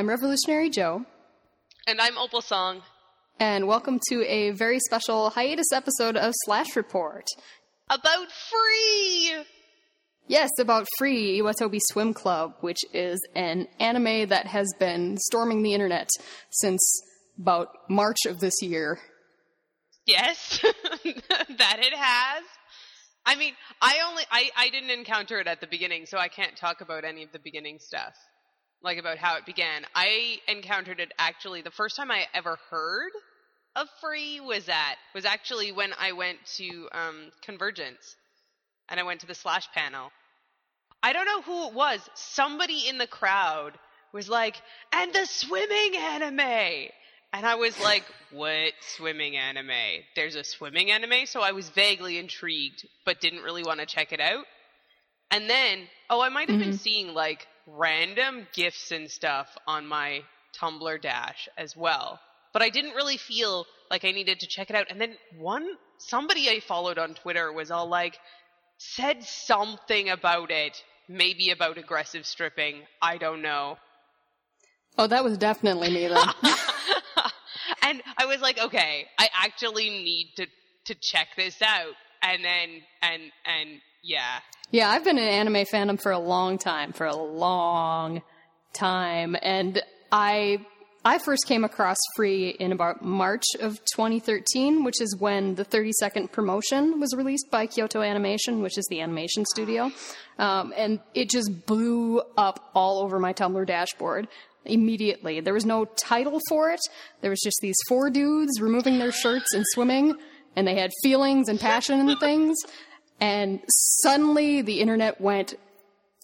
I'm Revolutionary Joe, And I'm Opal Song. and welcome to a very special hiatus episode of Slash Report. About free! Yes, about Free Iwatobi Swim Club, which is an anime that has been storming the internet since about March of this year. Yes, that it has. I mean, I only I, I didn't encounter it at the beginning, so I can't talk about any of the beginning stuff. Like about how it began. I encountered it actually the first time I ever heard of free was at was actually when I went to um, Convergence and I went to the slash panel. I don't know who it was. Somebody in the crowd was like, and the swimming anime. And I was like, what swimming anime? There's a swimming anime? So I was vaguely intrigued, but didn't really want to check it out. And then, oh, I might have been seeing like random gifs and stuff on my Tumblr dash as well. But I didn't really feel like I needed to check it out. And then one, somebody I followed on Twitter was all like, said something about it. Maybe about aggressive stripping. I don't know. Oh, that was definitely me then. and I was like, okay, I actually need to to check this out. And then and and yeah. yeah, I've been an anime fandom for a long time, for a long time, and I I first came across Free in about March of 2013, which is when the 30 second promotion was released by Kyoto Animation, which is the animation studio. Um, and it just blew up all over my Tumblr dashboard immediately. There was no title for it. There was just these four dudes removing their shirts and swimming, and they had feelings and passion and things. And suddenly the internet went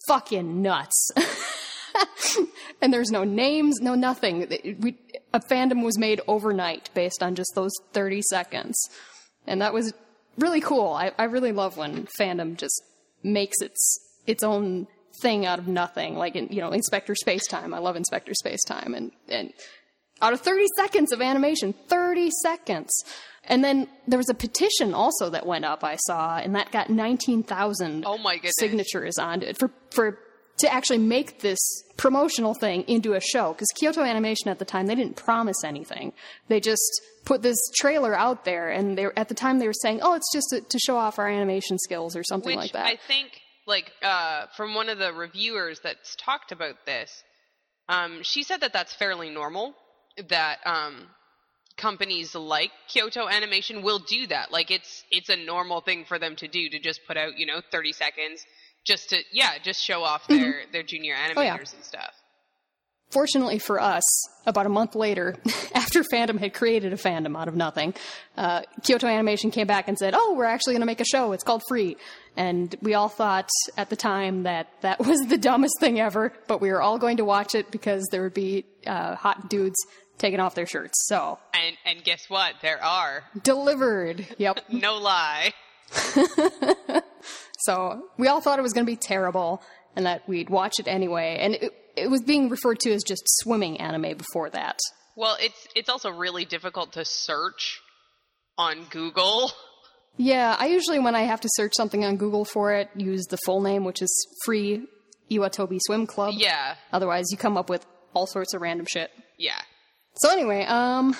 fucking nuts. and there's no names, no nothing. We, a fandom was made overnight based on just those 30 seconds. And that was really cool. I, I really love when fandom just makes its its own thing out of nothing. Like in, you know, Inspector Spacetime. I love Inspector Spacetime. And and out of 30 seconds of animation, 30 seconds. And then there was a petition also that went up I saw, and that got 19,000 Oh my goodness. signatures on it for for to actually make this promotional thing into a show because Kyoto Animation at the time they didn't promise anything. They just put this trailer out there, and they at the time they were saying, "Oh, it's just to, to show off our animation skills or something Which like that." I think, like, uh, from one of the reviewers that's talked about this, um, she said that that's fairly normal. That um, companies like Kyoto Animation will do that. Like, it's it's a normal thing for them to do to just put out, you know, thirty seconds, just to yeah, just show off their their junior animators Oh, yeah. and stuff. Fortunately for us, about a month later, after fandom had created a fandom out of nothing, uh, Kyoto Animation came back and said, "Oh, we're actually going to make a show. It's called Free." And we all thought at the time that that was the dumbest thing ever, but we were all going to watch it because there would be uh, hot dudes taking off their shirts. So And and guess what? There are delivered. Yep. no lie. So we all thought it was going to be terrible and that we'd watch it anyway. And it, it was being referred to as just swimming anime before that. Well, it's it's also really difficult to search on Google. Yeah, I usually, when I have to search something on Google for it, use the full name, which is Free Iwatobi Swim Club. Yeah, Otherwise, you come up with all sorts of random shit. yeah. So anyway, um,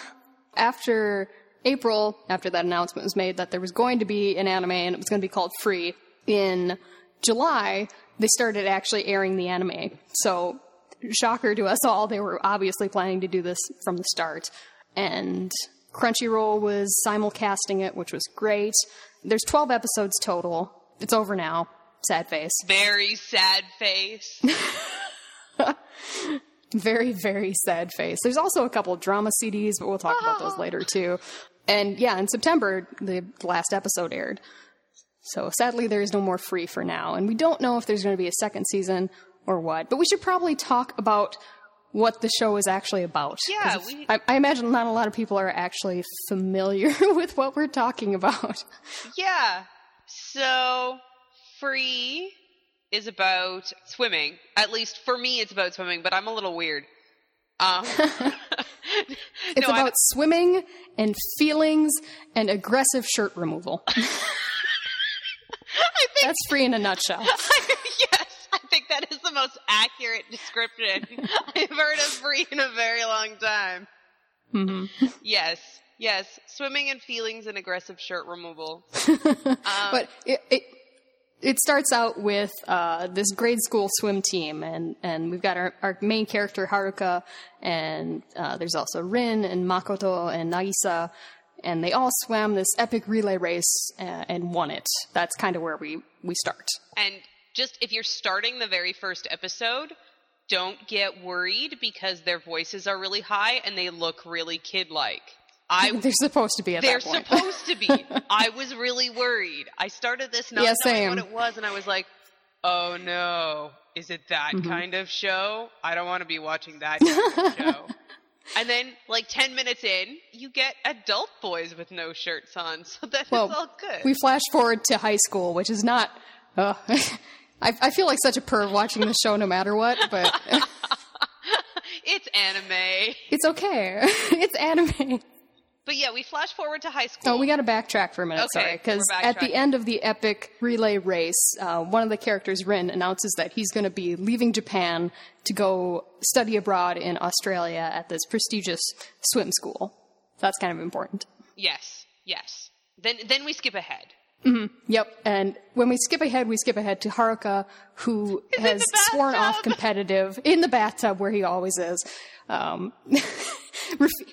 after April, after that announcement was made that there was going to be an anime and it was going to be called Free, in July, they started actually airing the anime. So, shocker to us all, they were obviously planning to do this from the start. And Crunchyroll was simulcasting it, which was great. There's 12 episodes total. It's over now. Sad face. Very sad face. Very, very sad face. There's also a couple of drama CDs, but we'll talk about those later too. And yeah, in September, the last episode aired. So sadly, there is no more free for now. And we don't know if there's going to be a second season or what. But we should probably talk about what the show is actually about. Yeah, we- I, I imagine not a lot of people are actually familiar with what we're talking about. yeah. So, free is about swimming. At least for me, it's about swimming. But I'm a little weird. Um, It's no, about swimming and feelings and aggressive shirt removal. I think That's free in a nutshell. yes, I think that is the most accurate description I've heard of free in a very long time. Mm-hmm. Yes, yes, swimming and feelings and aggressive shirt removal. but it, it it starts out with uh, this grade school swim team, and, and we've got our, our main character Haruka, and uh, there's also Rin and Makoto and Nagisa, and they all swam this epic relay race and, and won it. That's kind of where we we start. And just if you're starting the very first episode, don't get worried because their voices are really high and they look really kid-like. I They're supposed to be at they're that point. supposed to be. I was really worried. I started this not Yeah, knowing same. what it was, and I was like, "Oh no, is it that Mm-hmm. kind of show? I don't want to be watching that kind of show." And then, like ten minutes in, you get adult boys with no shirts on, so that is Well, all good. we flash forward to high school, which is not. Uh, I, I feel like such a perv watching the show, no matter what, but it's anime, it's okay. it's anime. But yeah, we flash forward to high school. Oh, we got to backtrack for a minute, Okay, sorry, because at the end of the epic relay race, uh, one of the characters, Rin, announces that he's going to be leaving Japan to go study abroad in Australia at this prestigious swim school. That's kind of important. yes, yes. Then then we skip ahead. Yep, and when we skip ahead, we skip ahead to Haruka, who has sworn off competitive in the bathtub where he always is. Um,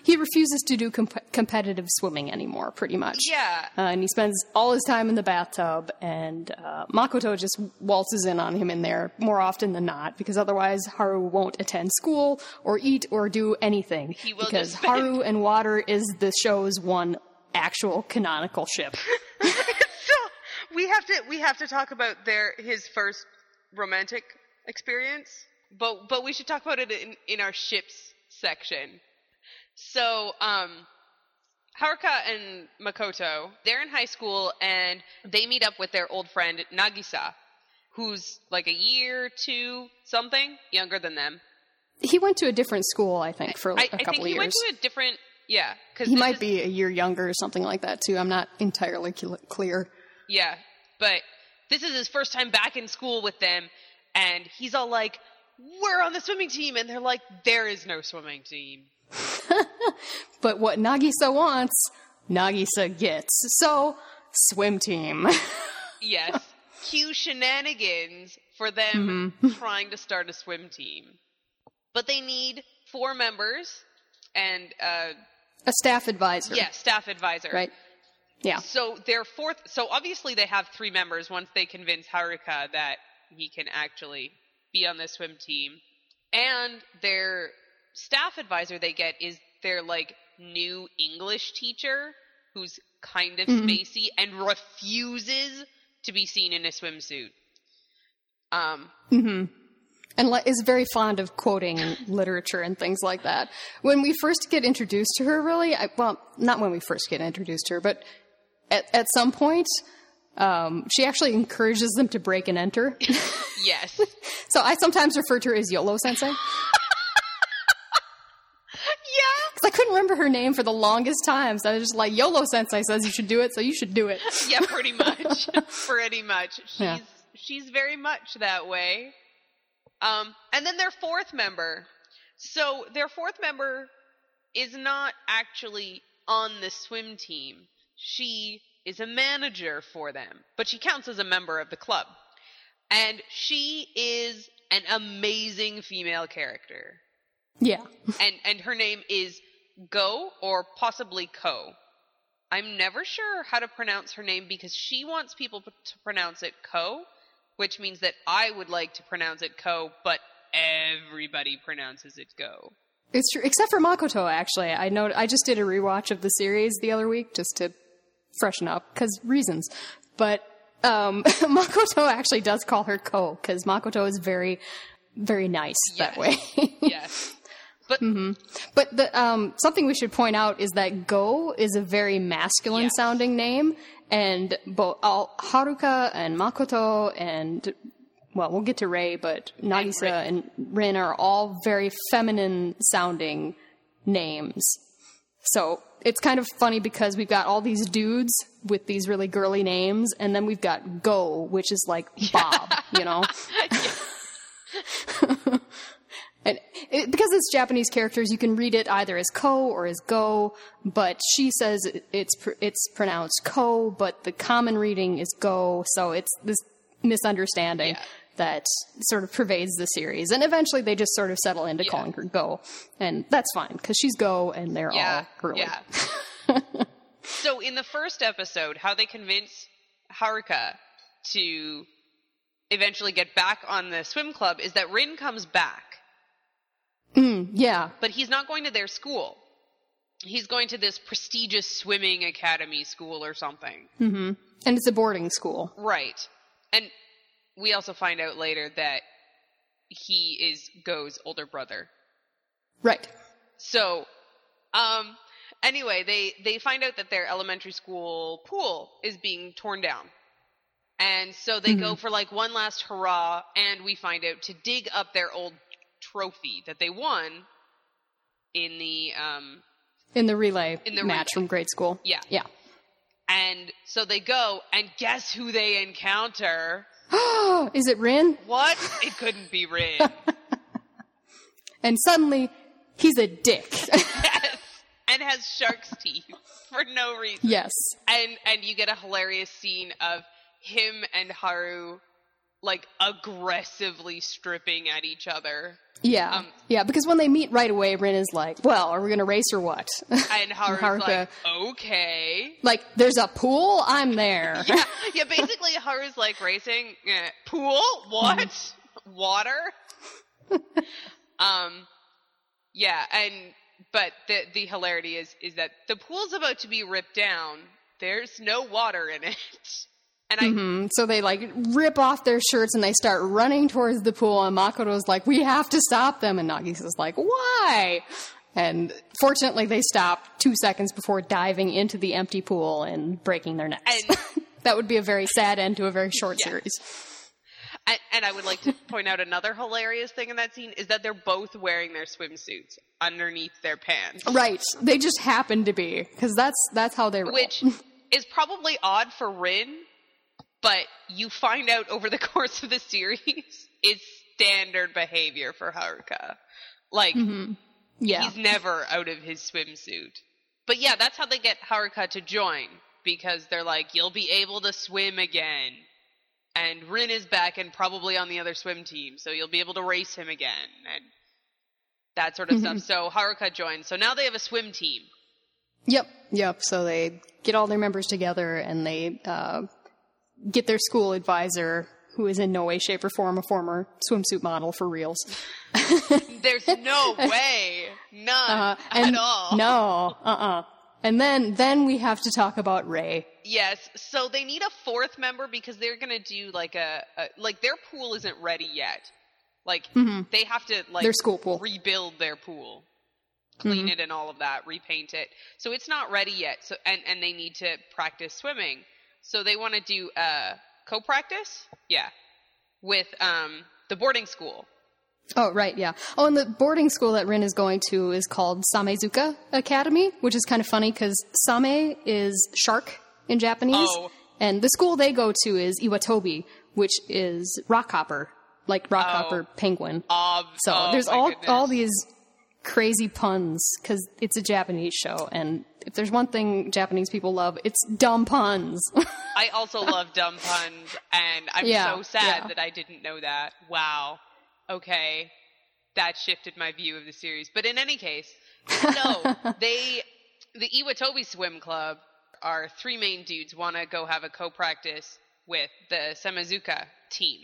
he refuses to do comp- competitive swimming anymore, pretty much. Yeah. Uh, and he spends all his time in the bathtub, and uh, Makoto just waltzes in on him in there more often than not, because otherwise Haru won't attend school or eat or do anything. He will because just Haru and water is the show's one actual canonical ship. so we have to we have to talk about their his first romantic experience, but but we should talk about it in in our ships section. So um. Haruka and Makoto, they're in high school and they meet up with their old friend Nagisa, who's like a year, two, something younger than them. He went to a different school, I think, for I, like a I couple think of he years. went to a different, yeah, because he might be a year younger or something like that too. I'm not entirely clear. Yeah, but this is his first time back in school with them, and he's all like, "We're on the swimming team," and they're like, "There is no swimming team." But what Nagisa wants, Nagisa gets. So, swim team. Yes, cue shenanigans for them trying to start a swim team, but they need four members and uh, a staff advisor. yeah, staff advisor. Right? Yeah. So their fourth. So obviously they have three members once they convince Haruka that he can actually be on the swim team, and their staff advisor they get is their like new English teacher who's kind of spacey and refuses to be seen in a swimsuit. Um, and le- is very fond of quoting literature and things like that. When we first get introduced to her, really, I, well, not when we first get introduced to her, but at, at some point, um, she actually encourages them to break and enter. yes. so I sometimes refer to her as YOLO Sensei. yeah. I couldn't remember her name for the longest time, so I was just like, YOLO Sensei says you should do it, so you should do it. yeah, pretty much. pretty much. She's Yeah. she's very much that way. Um, and then their fourth member. So their fourth member is not actually on the swim team. She is a manager for them, but she counts as a member of the club. And she is an amazing female character. Yeah. And and her name is Go or possibly Ko. I'm never sure how to pronounce her name because she wants people p- to pronounce it Ko, which means that I would like to pronounce it Ko, but everybody pronounces it Go. It's true, except for Makoto. Actually, I know I just did a rewatch of the series the other week just to freshen up because reasons. But um, Makoto actually does call her Ko because Makoto is very, very nice that way. Yes. But but the, um, something we should point out is that Go is a very masculine Yes. sounding name, and both Haruka and Makoto and well, we'll get to Rei, but Nagisa Rin. and Rin are all very feminine sounding names. So it's kind of funny because we've got all these dudes with these really girly names, and then we've got Go, which is like Bob, you know? and it, because it's Japanese characters, you can read it either as ko or as go, but she says it's pr- it's pronounced ko, but the common reading is go, so it's this misunderstanding Yeah. that sort of pervades the series. And eventually they just sort of settle into Yeah. calling her go, and that's fine because she's go and they're Yeah. all girly. Yeah. so in the first episode, how they convince Haruka to eventually get back on the swim club is that Rin comes back, Mm, yeah. but he's not going to their school. He's going to this prestigious swimming academy school or something. And it's a boarding school. Right. And we also find out later that he is Go's older brother. Right. So, um, anyway, they they find out that their elementary school pool is being torn down, and so they go for like one last hurrah, and we find out to dig up their old trophy that they won in the um, In the relay In the match relay. from grade school. Yeah. Yeah. and so they go, and guess who they encounter? Is it Rin? What? It couldn't be Rin. And suddenly he's a dick. yes, and has shark's teeth for no reason. yes. and and you get a hilarious scene of him and Haru like aggressively stripping at each other, Yeah. Um, yeah, because when they meet right away, Rin is like, well, are we going to race or what? and Haru's Haruka- like, "Okay." like, there's a pool? I'm there. Yeah, yeah. Basically, Haru's like racing eh, pool. What? Water? um, yeah, and but the the hilarity is is that the pool's about to be ripped down. There's no water in it, and I Mhm. So they like rip off their shirts and they start running towards the pool. And Makoto's like, we have to stop them. And Nagisa's like, why? And fortunately, they stop two seconds before diving into the empty pool and breaking their necks. And- that would be a very sad end to a very short Yeah. series. And, and I would like to point out another hilarious thing in that scene is that they're both wearing their swimsuits underneath their pants, Right. They just happen to be because that's that's how they roll. which is probably odd for Rin, but you find out over the course of the series it's standard behavior for Haruka. Like yeah. he's never out of his swimsuit. But yeah, that's how they get Haruka to join because they're like, "You'll be able to swim again." And Rin is back and probably on the other swim team, so you'll be able to race him again and that sort of stuff. So Haruka joins. So now they have a swim team. Yep, yep. So they get all their members together and they uh, get their school advisor, who is in no way, shape, or form a former swimsuit model for reals. There's no way, none Uh, at all. No, uh, uh And then, then we have to talk about Rei. Yes, so they need a fourth member because they're gonna do like a, a like their pool isn't ready yet. Like they have to like Mm-hmm. Their school pool. Mm-hmm. rebuild their pool, clean it and all of that, repaint it. So it's not ready yet. So and and they need to practice swimming. So they want to do uh co-practice, yeah, with um the boarding school. Oh, right, yeah. Oh, and the boarding school that Rin is going to is called Samezuka Academy, which is kind of funny because Same is shark in Japanese. Oh. And the school they go to is Iwatobi, which is rockhopper, like rockhopper penguin. Um, So oh there's all goodness. all these crazy puns because it's a Japanese show, and if there's one thing Japanese people love, it's dumb puns. I also love dumb puns, and I'm Yeah, so sad yeah. that I didn't know that. Wow. Okay. That shifted my view of the series. But in any case, no, they, the Iwatobi Swim Club, our three main dudes want to go have a co-practice with the Samezuka team.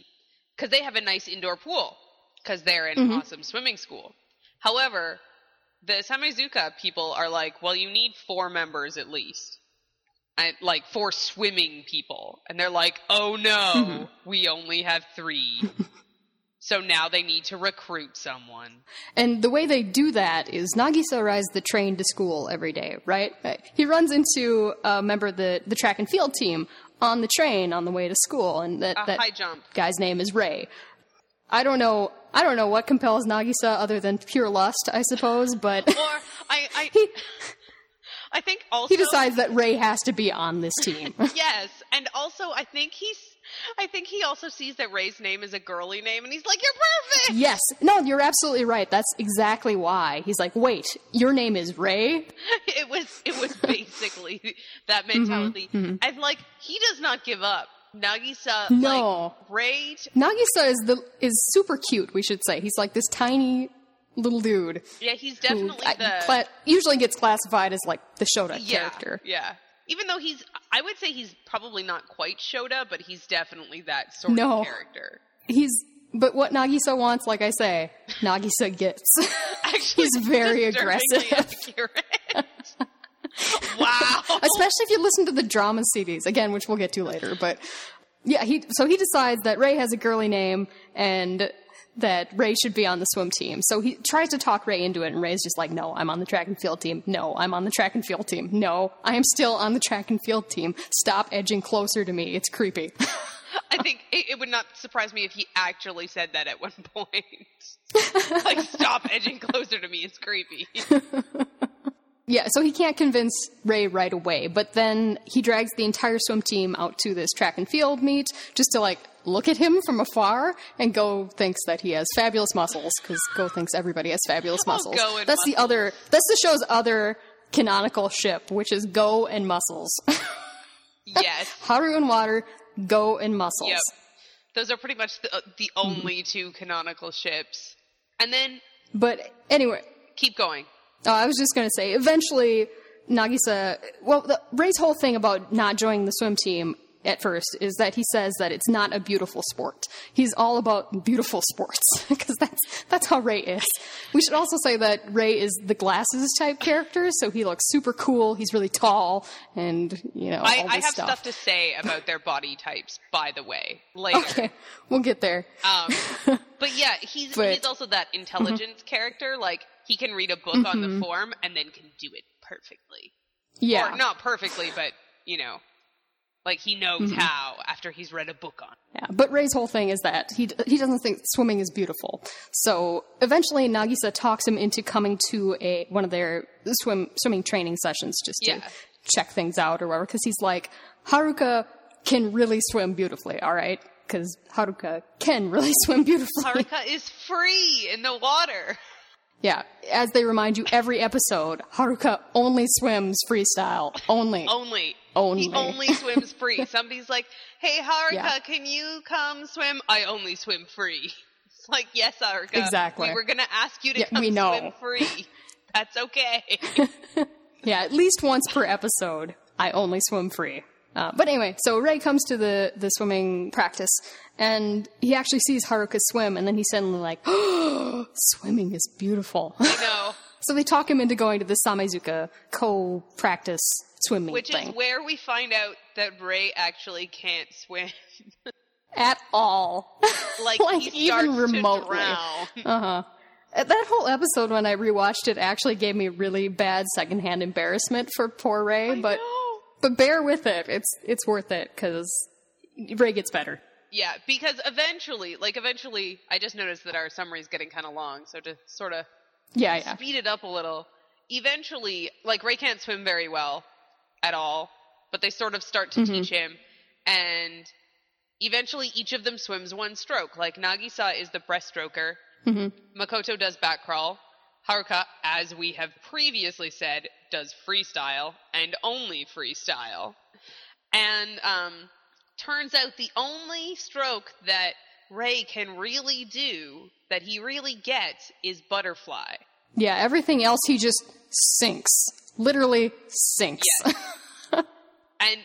Because they have a nice indoor pool. Because they're an Mm-hmm. awesome swimming school. However, the Samezuka people are like, well, you need four members at least and like four swimming people and they're like oh no Mm-hmm. we only have three so now they need to recruit someone And the way they do that is Nagisa rides the train to school every day, right? He runs into a member of the, the track and field team on the train on the way to school, and that, a that guy's name is Rei. I don't know. I don't know what compels Nagisa other than pure lust, I suppose, but or i i he, i think also he decides that Rei has to be on this team. yes and also i think he's I think he also sees that Rei's name is a girly name, and he's like, "You're perfect." Yes. No, you're absolutely right. That's exactly why. He's like, wait, your name is Rei? It was it was basically that mentality, mm-hmm. Mm-hmm. and like he does not give up. Nagisa, No. like Rei, t- Nagisa is the is super cute, we should say. He's like this tiny little dude yeah, he's who definitely I- the cla- usually gets classified as like the Shota yeah, character. Yeah. Even though he's, I would say he's probably not quite Shota, but he's definitely that sort No. of character. He's but what Nagisa wants, like I say, Nagisa gets. Actually, He's very aggressive. wow. Especially if you listen to the drama CDs again, which we'll get to later. But yeah, he so he decides that Rei has a girly name and that Rei should be on the swim team. So he tries to talk Rei into it, and Rei's just like, "No, I'm on the track and field team. No, I'm on the track and field team. No, I am still on the track and field team. Stop edging closer to me. It's creepy." I think it, it would not surprise me if he actually said that at one point. like, stop edging closer to me. It's creepy. Yeah, so he can't convince Rei right away, but then he drags the entire swim team out to this track and field meet just to like look at him from afar and Go thinks that he has fabulous muscles because Go thinks everybody has fabulous Oh, muscles. Go and that's the other that's the show's other canonical ship, which is Go and Muscles. yes. Haru and Water, Go and Muscles. Yep. Those are pretty much the, uh, the only two canonical ships. And then But anyway, keep going. Oh, I was just going to say, eventually, Nagisa. Well, the, Rei's whole thing about not joining the swim team at first is that he says that it's not a beautiful sport. He's all about beautiful sports because that's that's how Rei is. We should also say that Rei is the glasses type character, so he looks super cool. He's really tall, and you know I, I have stuff. stuff to say about their body types, by the way, later. okay, we'll get there. Um, but yeah, he's But- he's also that intelligence character. Like he can read a book on the mm-hmm. form and then can do it perfectly, yeah, or not perfectly, but you know, like he knows mm-hmm. how after he's read a book on. it. Yeah, but Rei's whole thing is that he he doesn't think swimming is beautiful. So eventually, Nagisa talks him into coming to a one of their swim swimming training sessions just to Yeah. check things out or whatever. Because he's like, Haruka can really swim beautifully. All right, because Haruka can really swim beautifully. Haruka is free in the water. Yeah, as they remind you every episode, Haruka only swims freestyle. Only. Only. Only. He only swims free. Somebody's like, "Hey Haruka, Yeah. can you come swim?" I only swim free. It's like, "Yes, Haruka. Exactly. We were gonna ask you to Yeah, come we know. swim free. That's okay." Yeah, at least once per episode, I only swim free. Uh, but anyway, so Rei comes to the, the swimming practice, and he actually sees Haruka swim, and then he's suddenly like, oh, swimming is beautiful. I know. so they talk him into going to the Samezuka co-practice swimming Which thing. is where we find out that Rei actually can't swim. At all. Like, Like, he even remotely. drown. Uh, That whole episode, when I rewatched it, actually gave me really bad secondhand embarrassment for poor Rei, but No. But bear with it. It's it's worth it because Rei gets better. Yeah, because eventually, like eventually, I just noticed that our summary is getting kind of long. So to sort of Yeah, yeah. speed it up a little, eventually, like Rei can't swim very well at all, but they sort of start to mm-hmm. teach him, and eventually each of them swims one stroke. Like Nagisa is the breaststroker, mm-hmm. Makoto does back crawl, Haruka, as we have previously said, does freestyle and only freestyle, and um, turns out the only stroke that Rei can really do, that he really gets, is butterfly. Yeah, everything else he just sinks. Literally sinks. Yes. and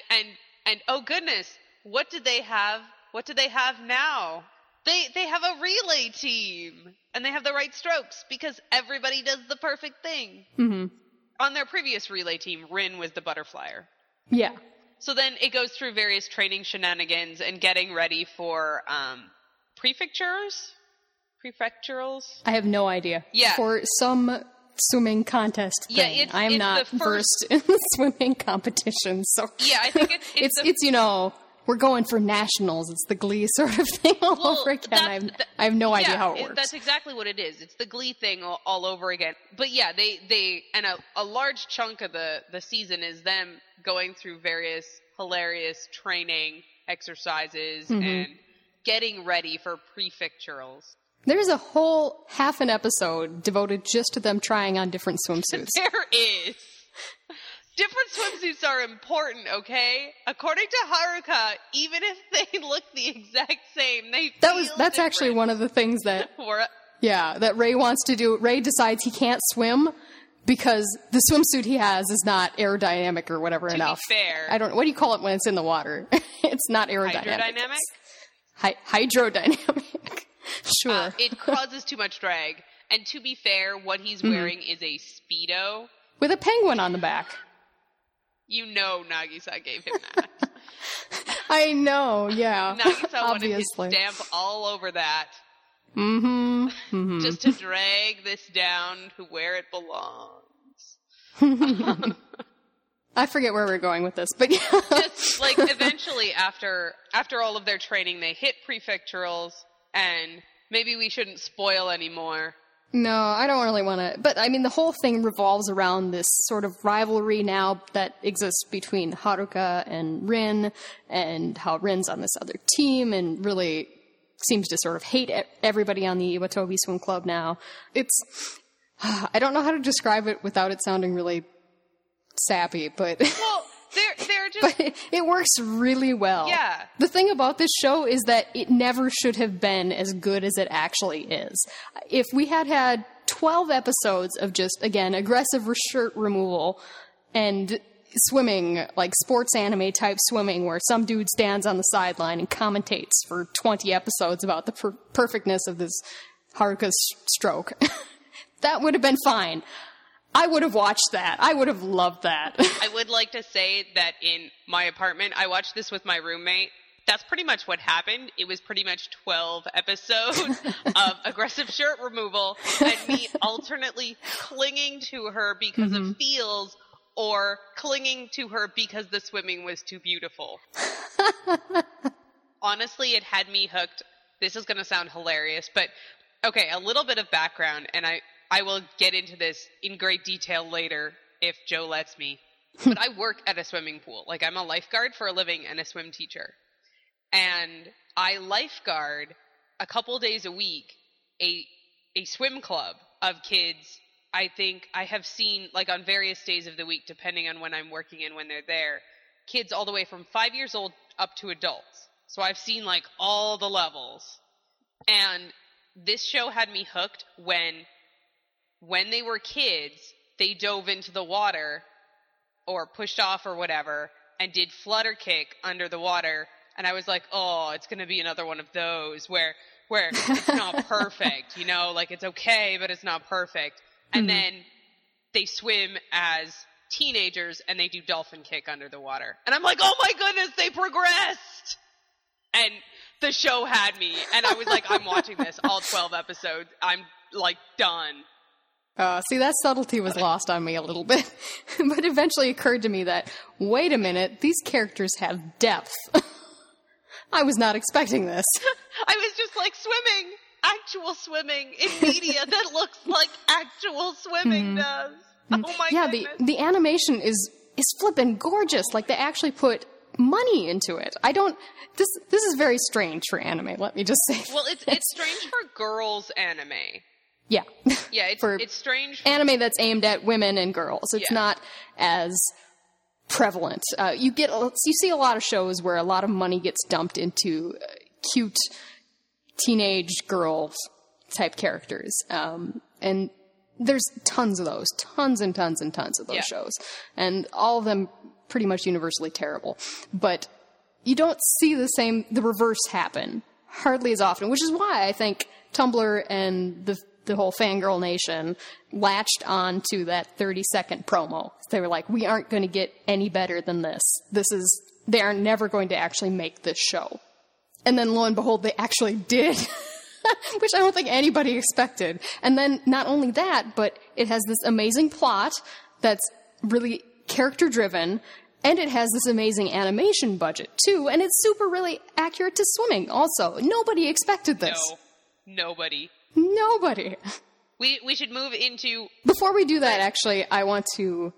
and and oh goodness, what do they have? What do they have now? They they have a relay team, and they have the right strokes because everybody does the perfect thing. hmm On their previous relay team, Rin was the butterflyer. Yeah. So then it goes through various training shenanigans and getting ready for um, prefectures, prefecturals. I have no idea. Yeah. For some swimming contest Yeah, thing. it's- I am it's not the first- versed in swimming competitions, so Yeah, I think it's it's it's, the it's you know we're going for nationals. It's the Glee sort of thing all Well, over again. I have, that- I have no idea how it it- works. That's exactly what it is. It's the Glee thing all, all over again. But yeah, they they and a, a large chunk of the the season is them going through various hilarious training exercises mm-hmm. and getting ready for prefecturals. There's a whole half an episode devoted just to them trying on different swimsuits. There is. Different swimsuits are important, okay? According to Haruka, even if they look the exact same, they That was that's actually one of the things that yeah, that Rei wants to do. Rei decides he can't swim because the swimsuit he has is not aerodynamic or whatever to enough. be fair, I don't what do you call it when it's in the water? it's not aerodynamic. hydrodynamic. Hy- hydrodynamic. sure. Uh, it causes too much drag. And to be fair, what he's Mm-hmm. wearing is a speedo. With a penguin on the back. You know, Nagisa gave him that. I know, yeah. Nagisa wanted his Obviously. stamp all over that, Mm-hmm. mm-hmm. just to drag this down to where it belongs. I forget where we're going with this, but yeah. Just like eventually, after after all of their training, they hit prefecturals, and maybe we shouldn't spoil anymore. No, I don't really want to. But I mean, the whole thing revolves around this sort of rivalry now that exists between Haruka and Rin, and how Rin's on this other team and really seems to sort of hate everybody on the Iwatobi Swim Club now. It's. I don't know how to describe it without it sounding really sappy, but. Well, they're they're just but it, it works really well. Yeah. The thing about this show is that it never should have been as good as it actually is. If we had had 12 episodes of just, again, aggressive shirt removal and swimming, like sports anime type swimming, where some dude stands on the sideline and commentates for 20 episodes about the per- perfectness of this Haruka's stroke, that would have been fine. I would have watched that. I would have loved that. I would like to say that in my apartment, I watched this with my roommate. That's pretty much what happened. It was pretty much 12 episodes of aggressive shirt removal and me alternately clinging to her because of mm-hmm. feels or clinging to her because the swimming was too beautiful. Honestly, it had me hooked. This is going to sound hilarious, but okay, a little bit of background and I I will get into this in great detail later if Joe lets me. but I work at a swimming pool. Like I'm a lifeguard for a living and a swim teacher. And I lifeguard a couple days a week a a swim club of kids. I think I have seen like on various days of the week depending on when I'm working and when they're there, kids all the way from 5 years old up to adults. So I've seen like all the levels. And this show had me hooked when when they were kids, they dove into the water or pushed off or whatever and did flutter kick under the water and I was like, "Oh, it's going to be another one of those where where it's not perfect, you know, like it's okay, but it's not perfect." And mm-hmm. then they swim as teenagers and they do dolphin kick under the water. And I'm like, "Oh my goodness, they progressed." And the show had me and I was like, "I'm watching this all 12 episodes. I'm like done." Uh, see, that subtlety was lost on me a little bit, but eventually occurred to me that, wait a minute, these characters have depth. I was not expecting this. I was just like swimming, actual swimming in media that looks like actual swimming does. Oh my Mm-hmm. yeah, goodness. the the animation is is flippin' gorgeous. Like they actually put money into it. I don't. This this is very strange for anime. Let me just say. well, it's it's strange for girls anime. Yeah, Yeah, it's For it's strange. anime that's aimed at women and girls. It's Yeah. not as prevalent. Uh, you get you see a lot of shows where a lot of money gets dumped into uh, cute teenage girls type characters, um, and there's tons of those, tons and tons and tons of those Yeah. shows, and all of them pretty much universally terrible. But you don't see the same the reverse happen hardly as often, which is why I think Tumblr and the the whole fangirl nation latched on to that 30 second promo. They were like, we aren't going to get any better than this. This is they are never going to actually make this show. And then lo and behold, they actually did. Which I don't think anybody expected. And then not only that, but it has this amazing plot that's really character driven and it has this amazing animation budget too, and it's super really accurate to swimming also. Nobody expected this. No, nobody. Nobody. We we should move into Before we do that, actually, I want to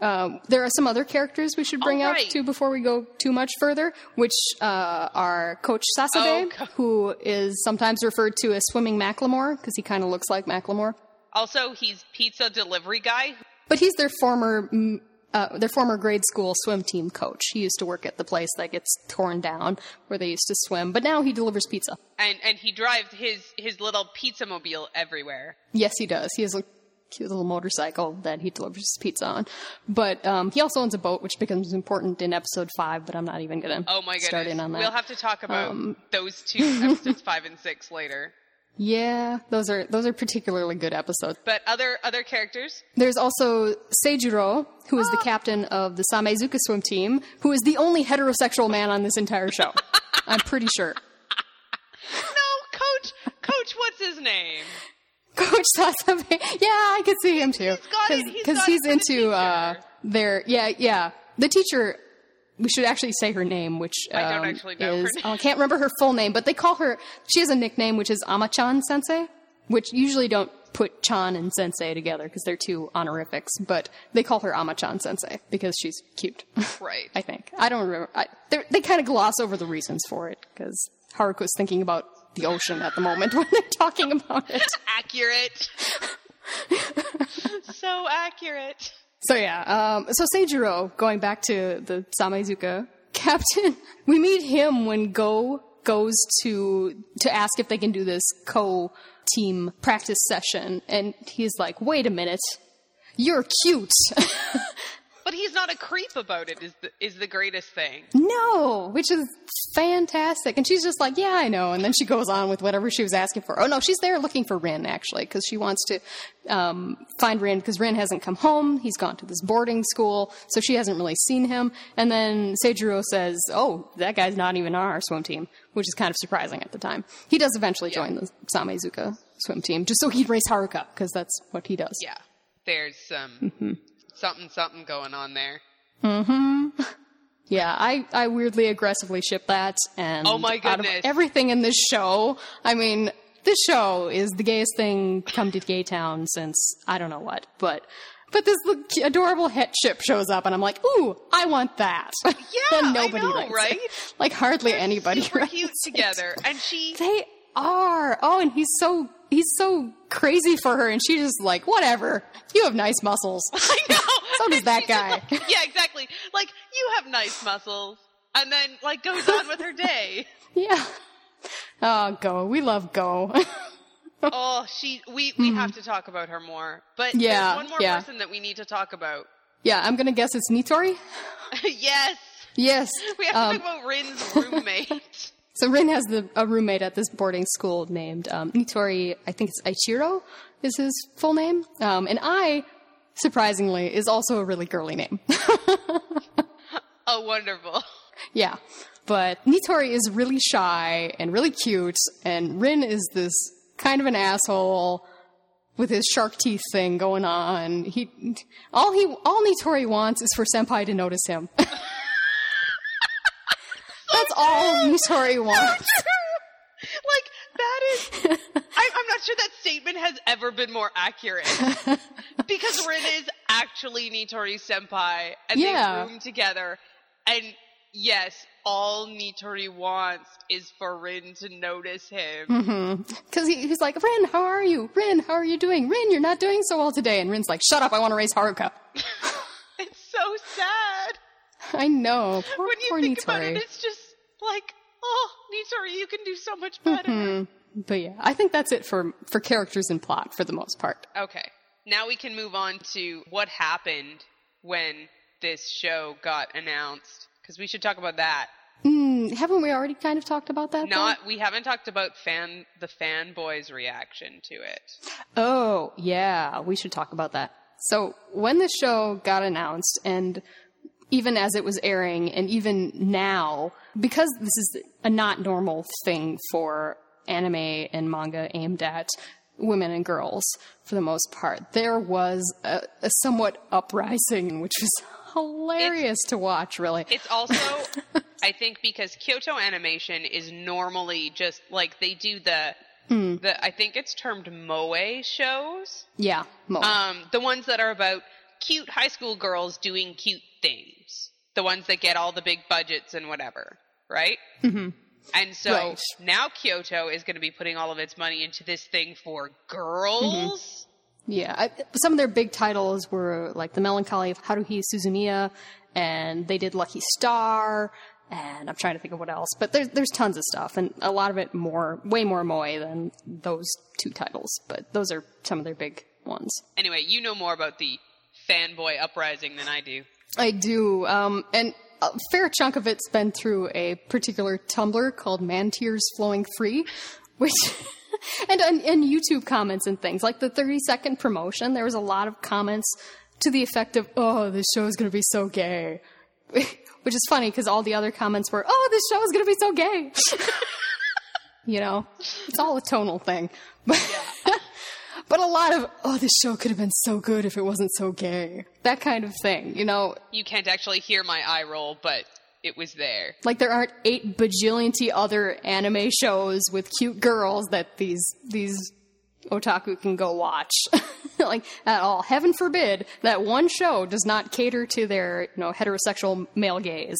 Um, there are some other characters we should bring Oh, up too before we go too much further, which uh, are Coach Sasabe, Oh, Co- who is sometimes referred to as Swimming Macklemore because he kind of looks like Macklemore. Also, he's pizza delivery guy. But he's their former uh, their former grade school swim team coach. He used to work at the place that gets torn down where they used to swim, but now he delivers pizza. And and he drives his his little pizza mobile everywhere. Yes, he does. He has a cute little motorcycle that he delivers his pizza on. But um, he also owns a boat, which becomes important in episode five. But I'm not even gonna Oh my goodness. start in on that. We'll have to talk about Um, those two episodes five and six later. Yeah, those are those are particularly good episodes. But other other characters. There's also Seijiro, who is the Ah. captain of the Samezuka swim team, who is the only heterosexual man on this entire show. I'm pretty sure. No, coach. Coach, what's his name? Coach Sasabe. Yeah, I could see him too. got it. He's got he's the into uh, their yeah yeah the teacher. We should actually say her name, which I don't um, actually know is oh, I can't remember her full name, but they call her. She has a nickname which is Amachan Sensei, which usually don't put Chan and Sensei together because they're two honorifics, but they call her Amachan Sensei because she's cute. Right. I think I don't remember. I, they kind of gloss over the reasons for it because Haruko's thinking about the ocean at the moment when they're talking about it. accurate. so accurate. So yeah, um, so Seijiro, going back to the Samezuka captain, we meet him when Go goes to to ask if they can do this co team practice session, and he's like, "Wait a minute, you're cute." But he's not a creep about it. Is the is the greatest thing. no, which is fantastic. And she's just like, "Yeah, I know." And then she goes on with whatever she was asking for. Oh no, she's there looking for Rin actually because she wants to um, find Rin because Rin hasn't come home. He's gone to this boarding school, so she hasn't really seen him. And then Seijiro says, "Oh, that guy's not even on our swim team," which is kind of surprising at the time. He does eventually join the Samezuka swim team just so he'd race Haruka because that's what he does. Yeah. There's some Mm-hmm. Something something going on there. Hmm Yeah, I, I weirdly aggressively ship that, and Oh my out of goodness. everything in this show, I mean, this show is the gayest thing come to Gay Town since I don't know what, but but this adorable het ship shows up, and I'm like, ooh, I want that. Yeah, I nobody know, writes it. right? Like hardly anybody Super cute it. together, and she. They are. Oh, and he's so he's so crazy for her, and she's just like, whatever. You have nice muscles. I know. So does that guy. like- yeah, exactly. Like you have nice muscles, and then like goes on with her day. yeah. Oh, go. We love go. Oh, she. We we have to talk about her more. But. Yeah, there's one more yeah. person that we need to talk about. yeah, I'm gonna guess it's Nitori. yes, Yes. we have Um, to talk about Rin's roommate. So Rin has the, a roommate at this boarding school named um, Nitori. I think it's Aichiro is his full name, um, and I, surprisingly, is also a really girly name. oh, wonderful. yeah, but Nitori is really shy and really cute, and Rin is this kind of an asshole with his shark teeth thing going on. He all he all Nitori wants is for Senpai to notice him. All Nitori wants. like that is. I, I'm not sure that statement has ever been more accurate because Rin is actually Nitori senpai, and Yeah. they room together. And yes, all Nitori wants is for Rin to notice him. Mm-hmm. Because he, he's like, Rin, how are you? Rin, how are you doing? Rin, you're not doing so well today. And Rin's like, shut up, I want to raise Haruka. It's so sad I know. Poor, when you think Nitori. about it. It's just like, oh, Nitori, you can do so much better. Mm-hmm. But yeah, I think that's it for, for characters and plot for the most part. Okay. Now we can move on to what happened when this show got announced. Because we should talk about that. Mm, haven't we already kind of talked about that? though? Not we haven't talked about fan the fanboys' reaction to it. Oh, yeah, we should talk about that. So, when the show got announced, and even as it was airing, and even now, because this is a not normal thing for anime and manga aimed at women and girls for the most part, there was a, a somewhat uprising, which was hilarious to watch, really. It's also I think because Kyoto Animation is normally just like they do the the I think it's termed moe shows. yeah, moe. Um the ones that are about cute high school girls doing cute things. The ones that get all the big budgets and whatever, right? hmm And so Right. now Kyoto is going to be putting all of its money into this thing for girls. Yeah, I, some of their big titles were like The Melancholy of Haruhi Suzumiya, and they did Lucky Star, and I'm trying to think of what else. But there's there's tons of stuff, and a lot of it more, way more moe than those two titles. But those are some of their big ones. Anyway, you know more about the fanboy uprising than I do. I do, um, and a fair chunk of it's been through a particular Tumblr called Man Tears Flowing Free, which. And, and and YouTube comments and things like the 30 second promotion. There was a lot of comments to the effect of, "Oh, this show is going to be so gay," which is funny because all the other comments were, "Oh, this show is going to be so gay." you know, it's all a tonal thing, but but a lot of, "Oh, this show could have been so good if it wasn't so gay." That kind of thing. You know, You can't actually hear my eye roll, but it was there. like there aren't eight bajillion other anime shows with cute girls that these these otaku can go watch like at all heaven forbid that one show does not cater to their you know heterosexual male gaze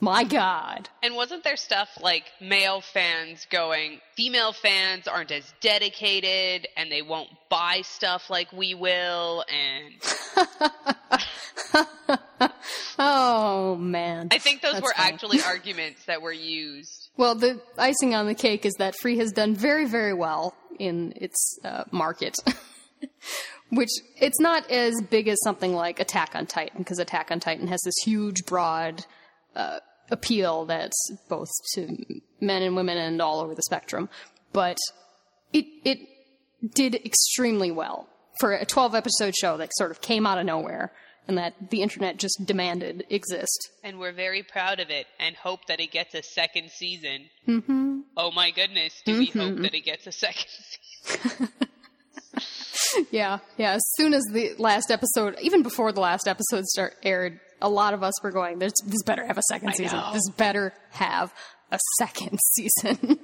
my god And wasn't there stuff like male fans going, female fans aren't as dedicated and they won't buy stuff like we will? And oh man I think those That's were funny. actually arguments that were used. well the icing on the cake is that free has done very very well in its uh, market which it's not as big as something like attack on titan because attack on titan has this huge broad uh, appeal that's both to men and women and all over the spectrum but it it did extremely well for a 12 episode show that sort of came out of nowhere and that the internet just demanded exist And we're very proud of it and hope that it gets a second season. Mm-hmm. Oh my goodness, do we hope that it gets a second season? Yeah, yeah. As soon as the last episode, even before the last episode start aired, a lot of us were going, "This, this better have a second season. This better have a second season."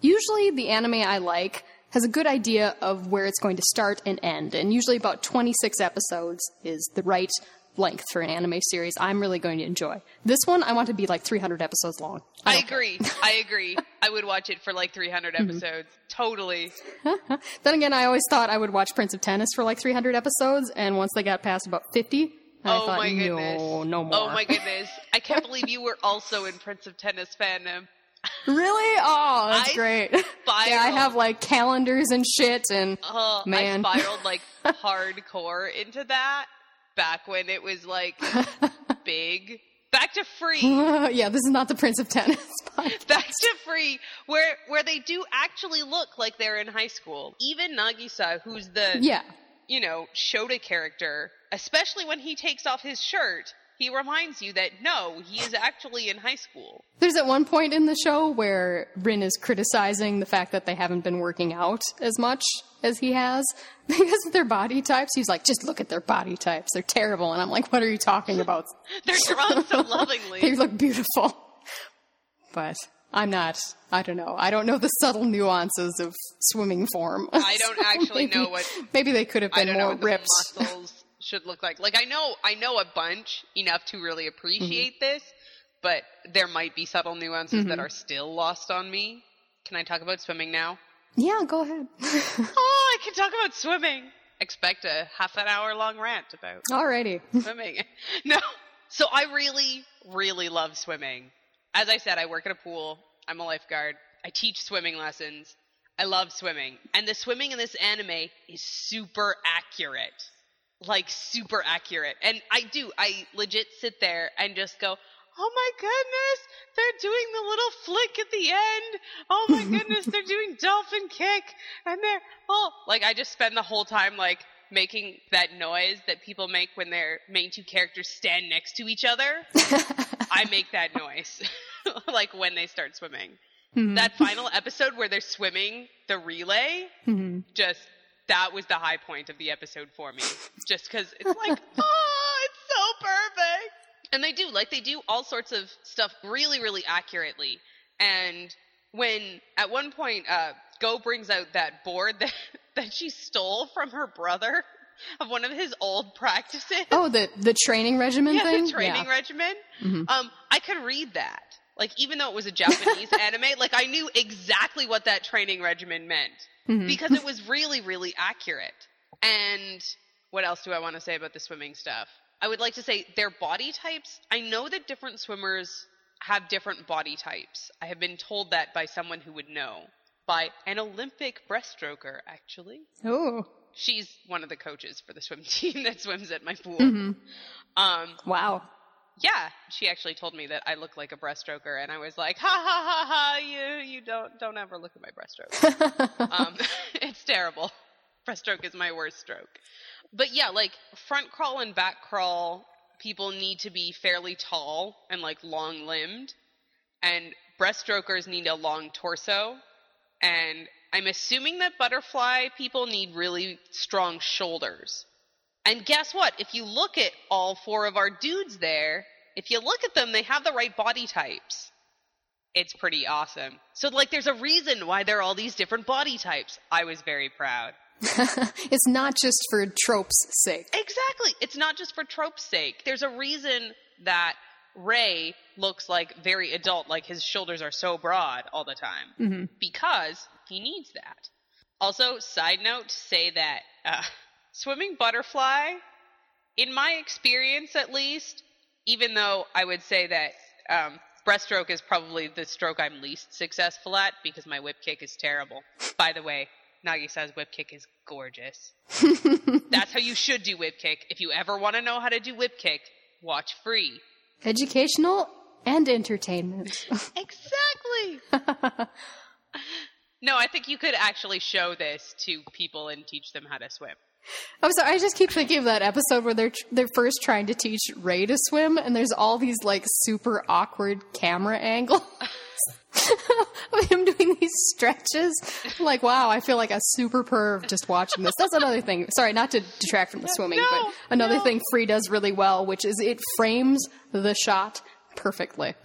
usually, the anime I like has a good idea of where it's going to start and end, and usually about twenty-six episodes is the right length for an anime series. I'm really going to enjoy this one. I want to be like 300 episodes long. I don't agree. I agree. I would watch it for like 300 Mm-hmm. episodes. Totally. Then again, I always thought I would watch Prince of Tennis for like 300 episodes, and once they got past about 50, I oh thought, my goodness. no, no more. Oh my goodness. I can't believe you were also in Prince of Tennis fandom. Really? Oh, that's I great. yeah, I have like calendars and shit, and Uh, Man. I spiraled like hardcore into that back when it was like big. Back to free. yeah, this is not the Prince of Tennis. podcast. Back to free, where where they do actually look like they're in high school. Even Nagisa, who's the yeah, you know Shota character, especially when he takes off his shirt, he reminds you that no, he is actually in high school. there's at one point in the show where Rin is criticizing the fact that they haven't been working out as much as he has because of their body types. He's like, just look at their body types; they're terrible. And I'm like, what are you talking about? They're drawn so lovingly. they look beautiful. But I'm not, I don't know. I don't know the subtle nuances of swimming form. I don't actually maybe, know what Maybe they could have been more ripped. muscles should look like. Like I know I know a bunch enough to really mm-hmm. appreciate this, but there might be subtle nuances that mm-hmm. are still lost on me. Can I talk about swimming now? Yeah, go ahead. Oh, I can talk about swimming. Expect a half an hour long rant about Alrighty. swimming. No. So I really, really love swimming. As I said, I work at a pool. I'm a lifeguard. I teach swimming lessons. I love swimming. And the swimming in this anime is super accurate. Like, super accurate. And I do. I legit sit there and just go, Oh my goodness, they're doing the little flick at the end. Oh my goodness, they're doing dolphin kick. And they're, oh, like I just spend the whole time like making that noise that people make when their main two characters stand next to each other. I make that noise. like when they start swimming. Mm-hmm. That final episode where they're swimming the relay, mm-hmm. just, that was the high point of the episode for me. Just cause it's like, oh, it's so perfect. And they do, like, they do all sorts of stuff really, really accurately. And when, at one point, uh, Go brings out that board that, that she stole from her brother of one of his old practices. Oh, the the training regimen yeah, thing. the training yeah. regimen. Mhm. Um, I could read that. Like even though it was a Japanese anime, like I knew exactly what that training regimen meant Mhm. because it was really, really accurate. And what else do I want to say about the swimming stuff? I would like to say their body types. I know that different swimmers have different body types. I have been told that by someone who would know. By an Olympic breaststroker, actually. Oh, She's one of the coaches for the swim team that swims at my pool. Mhm. Um, wow. Yeah, she actually told me that I look like a breaststroker, and I was like, ha ha ha ha, you you don't don't ever look at my breaststroke. um, it's terrible. Breaststroke is my worst stroke. But yeah, like front crawl and back crawl, people need to be fairly tall and like long limbed, and breaststrokers need a long torso. And I'm assuming that butterfly people need really strong shoulders. And guess what? If you look at all four of our dudes there, if you look at them, they have the right body types. It's pretty awesome. So, like, there's a reason why there are all these different body types. I was very proud. it's not just for tropes' sake. Exactly. It's not just for trope's sake. There's a reason that Rei looks like very adult, like his shoulders are so broad all the time. Mhm. Because he needs that. Also, side note, say that uh, swimming butterfly, in my experience at least, even though I would say that um, breaststroke is probably the stroke I'm least successful at because my whip kick is terrible. By the way, Nagisa's whip kick is gorgeous. That's how you should do whip kick. If you ever want to know how to do whip kick, watch free. Educational and entertainment. Exactly. no, I think you could actually show this to people and teach them how to swim. I'm sorry, I just keep thinking of that episode where they're they're first trying to teach Rei to swim, and there's all these like super awkward camera angles of him doing these stretches. I'm like, wow, I feel like a super perv just watching this. That's another thing. Sorry, not to detract from the swimming, No, but another no. thing Free does really well, which is it frames the shot perfectly.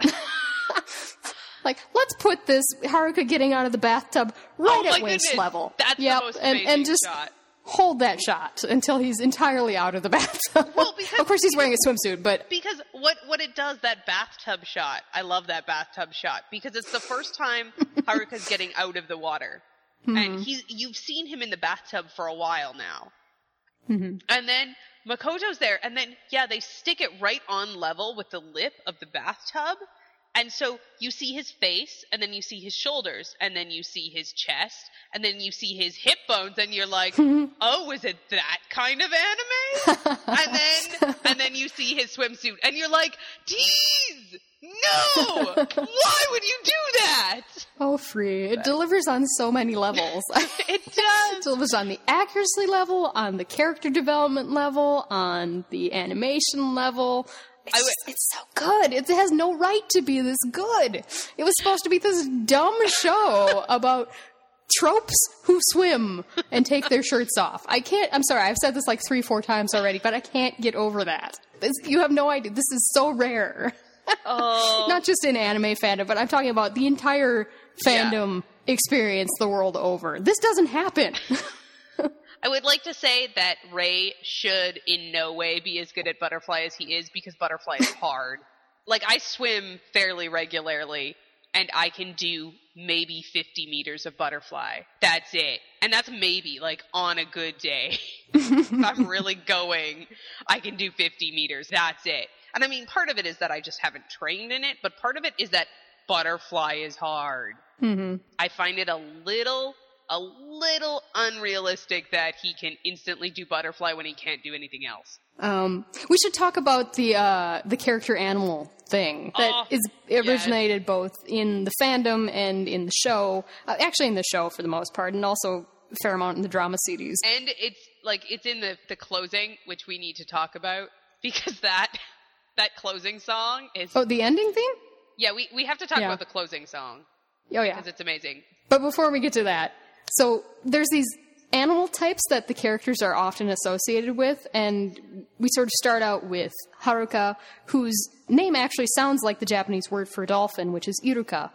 Like, let's put this Haruka getting out of the bathtub right Oh at waist goodness, level. that's the Yep, most and, and just shot. Hold that shot until he's entirely out of the bathtub. Well, because- of course, he's wearing a swimsuit, but Because what what it does that bathtub shot, I love that bathtub shot because it's the first time Haruka's getting out of the water, mm-hmm. and he's you've seen him in the bathtub for a while now, mm-hmm. and then Makoto's there, and then yeah, they stick it right on level with the lip of the bathtub. And so you see his face, and then you see his shoulders, and then you see his chest, and then you see his hip bones, and you're like, "Oh, is it that kind of anime?" and then and then you see his swimsuit and you're like, "Tease! No! Why would you do that?" oh, free! It delivers on so many levels. It It does. delivers on the accuracy level, on the character development level, on the animation level. It's, I just- it's so good. It has no right to be this good. It was supposed to be this dumb show about tropes who swim and take their shirts off. I can't, I'm sorry, I've said this like three, four times already, but I can't get over that. This, you have no idea. This is so rare. Oh, Not just in anime fandom, but I'm talking about the entire fandom experience the world over. This doesn't happen. I would like to say that Rei should in no way be as good at butterfly as he is because butterfly is hard. like I swim fairly regularly and I can do maybe 50 meters of butterfly. That's it. And that's maybe like on a good day. if I'm really going, I can do 50 meters. That's it. And I mean, part of it is that I just haven't trained in it, but part of it is that butterfly is hard. Mm-hmm. I find it a little, a little unrealistic that he can instantly do butterfly when he can't do anything else. Um, we should talk about the uh, the character animal thing that Oh, is originated both in the fandom and in the show. Uh, actually, in the show for the most part, and also a fair amount in the drama CDs. And it's like it's in the the closing, which we need to talk about because that that closing song is Oh, the ending theme? yeah. We we have to talk Yeah. about the closing song Oh yeah. because it's amazing. But before we get to that, so there's these animal types that the characters are often associated with, and we sort of start out with Haruka, whose name actually sounds like the Japanese word for dolphin, which is Iruka.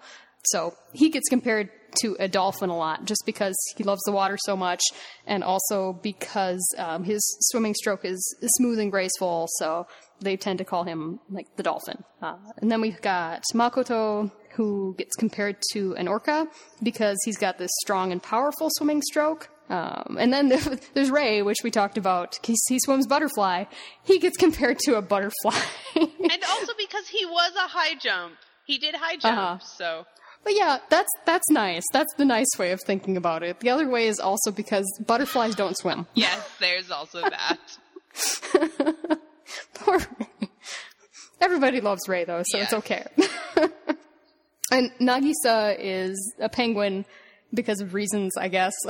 So he gets compared to a dolphin a lot, just because he loves the water so much, and also because um, his swimming stroke is smooth and graceful. So they tend to call him like the dolphin. Uh, and then we've got Makoto, who gets compared to an orca because he's got this strong and powerful swimming stroke. Um, and then there's Rei, which we talked about. He, he swims butterfly. He gets compared to a butterfly. and also because he was a high jump. He did high jump, uh-huh. so. But yeah, that's that's nice. That's the nice way of thinking about it. The other way is also because butterflies don't swim. Yes, there's also that. Poor Rei. Everybody loves Rei though, so yes. it's okay. And Nagisa is a penguin because of reasons, I guess.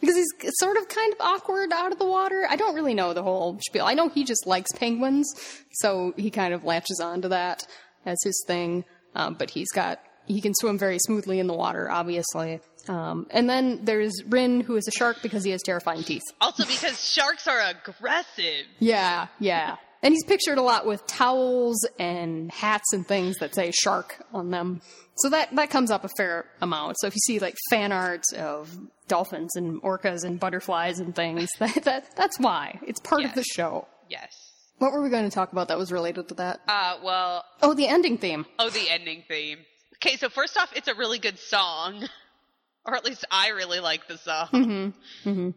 because he's sort of kind of awkward out of the water. I don't really know the whole spiel. I know he just likes penguins, so he kind of latches onto that as his thing. Um, but he's got he can swim very smoothly in the water, obviously. Um, and then there's Rin, who is a shark because he has terrifying teeth. Also, because sharks are aggressive. Yeah, yeah. And he's pictured a lot with towels and hats and things that say shark on them. So that, that comes up a fair amount. So if you see like fan art of dolphins and orcas and butterflies and things, that, that that's why. It's part yes. of the show. Yes. What were we going to talk about that was related to that? Uh, well. Oh, the ending theme. Oh, the ending theme. Okay, so first off, it's a really good song. Or at least I really like the song. Mm-hmm. Mm-hmm.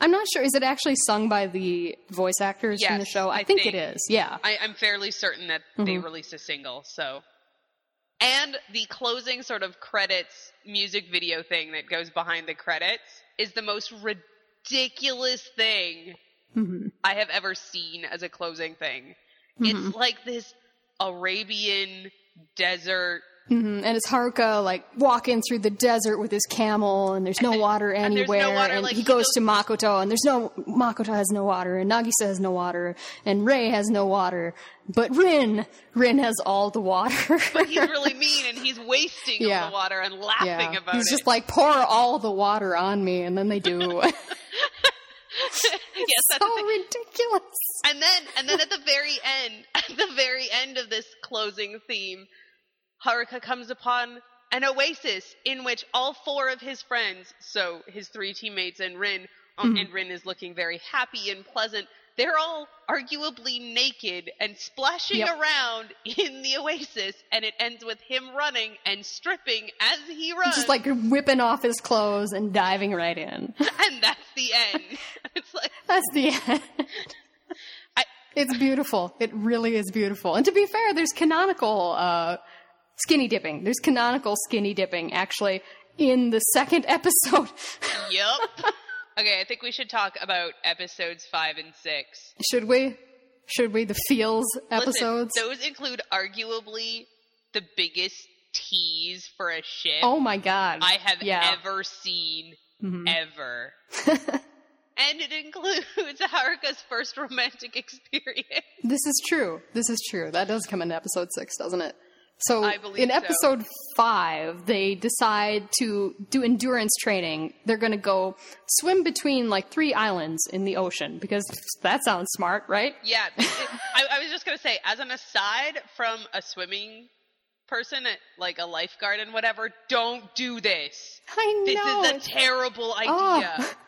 I'm not sure. Is it actually sung by the voice actors yes, in the show? I, I think, think, it is. Yeah. I, am fairly certain that mm-hmm. they released a single, so. And the closing sort of credits music video thing that goes behind the credits is the most ridiculous thing mm-hmm. I have ever seen as a closing thing. Mm-hmm. It's like this Arabian desert Mm-hmm. And it's Haruka like walking through the desert with his camel, and there's no water anywhere. And, no water, and like, he, goes, goes, to Makoto, and there's no Makoto has no water, and Nagisa has no water, and Rei has no water, but Rin, Rin has all the water. but he's really mean, and he's wasting yeah. all the water and laughing yeah. about he's it. He's just like pour all the water on me, and then they do. yes, that's so ridiculous. And then, and then at the very end, at the very end of this closing theme Haruka comes upon an oasis in which all four of his friends, so his three teammates and Rin, um, mm-hmm. and Rin is looking very happy and pleasant. They're all arguably naked and splashing yep. around in the oasis, and it ends with him running and stripping as he runs. Just like whipping off his clothes and diving right in. and that's the end. It's like That's the end. I, it's beautiful. It really is beautiful. And to be fair, there's canonical uh, skinny dipping. There's canonical skinny dipping actually in the second episode. yep. Okay, I think we should talk about episodes five and six. Should we? Should we? The feels episodes? Listen, those include arguably the biggest tease for a ship. Oh my god. I have yeah. ever seen mm-hmm. ever. and it includes Haruka's first romantic experience. This is true. This is true. That does come in episode six, doesn't it? So in episode so. five, they decide to do endurance training. They're going to go swim between like three islands in the ocean because that sounds smart, right? Yeah. It, I, I, was just going to say, as an aside from a swimming person, like a lifeguard and whatever, don't do this. I know. This is a terrible oh. idea. Oh.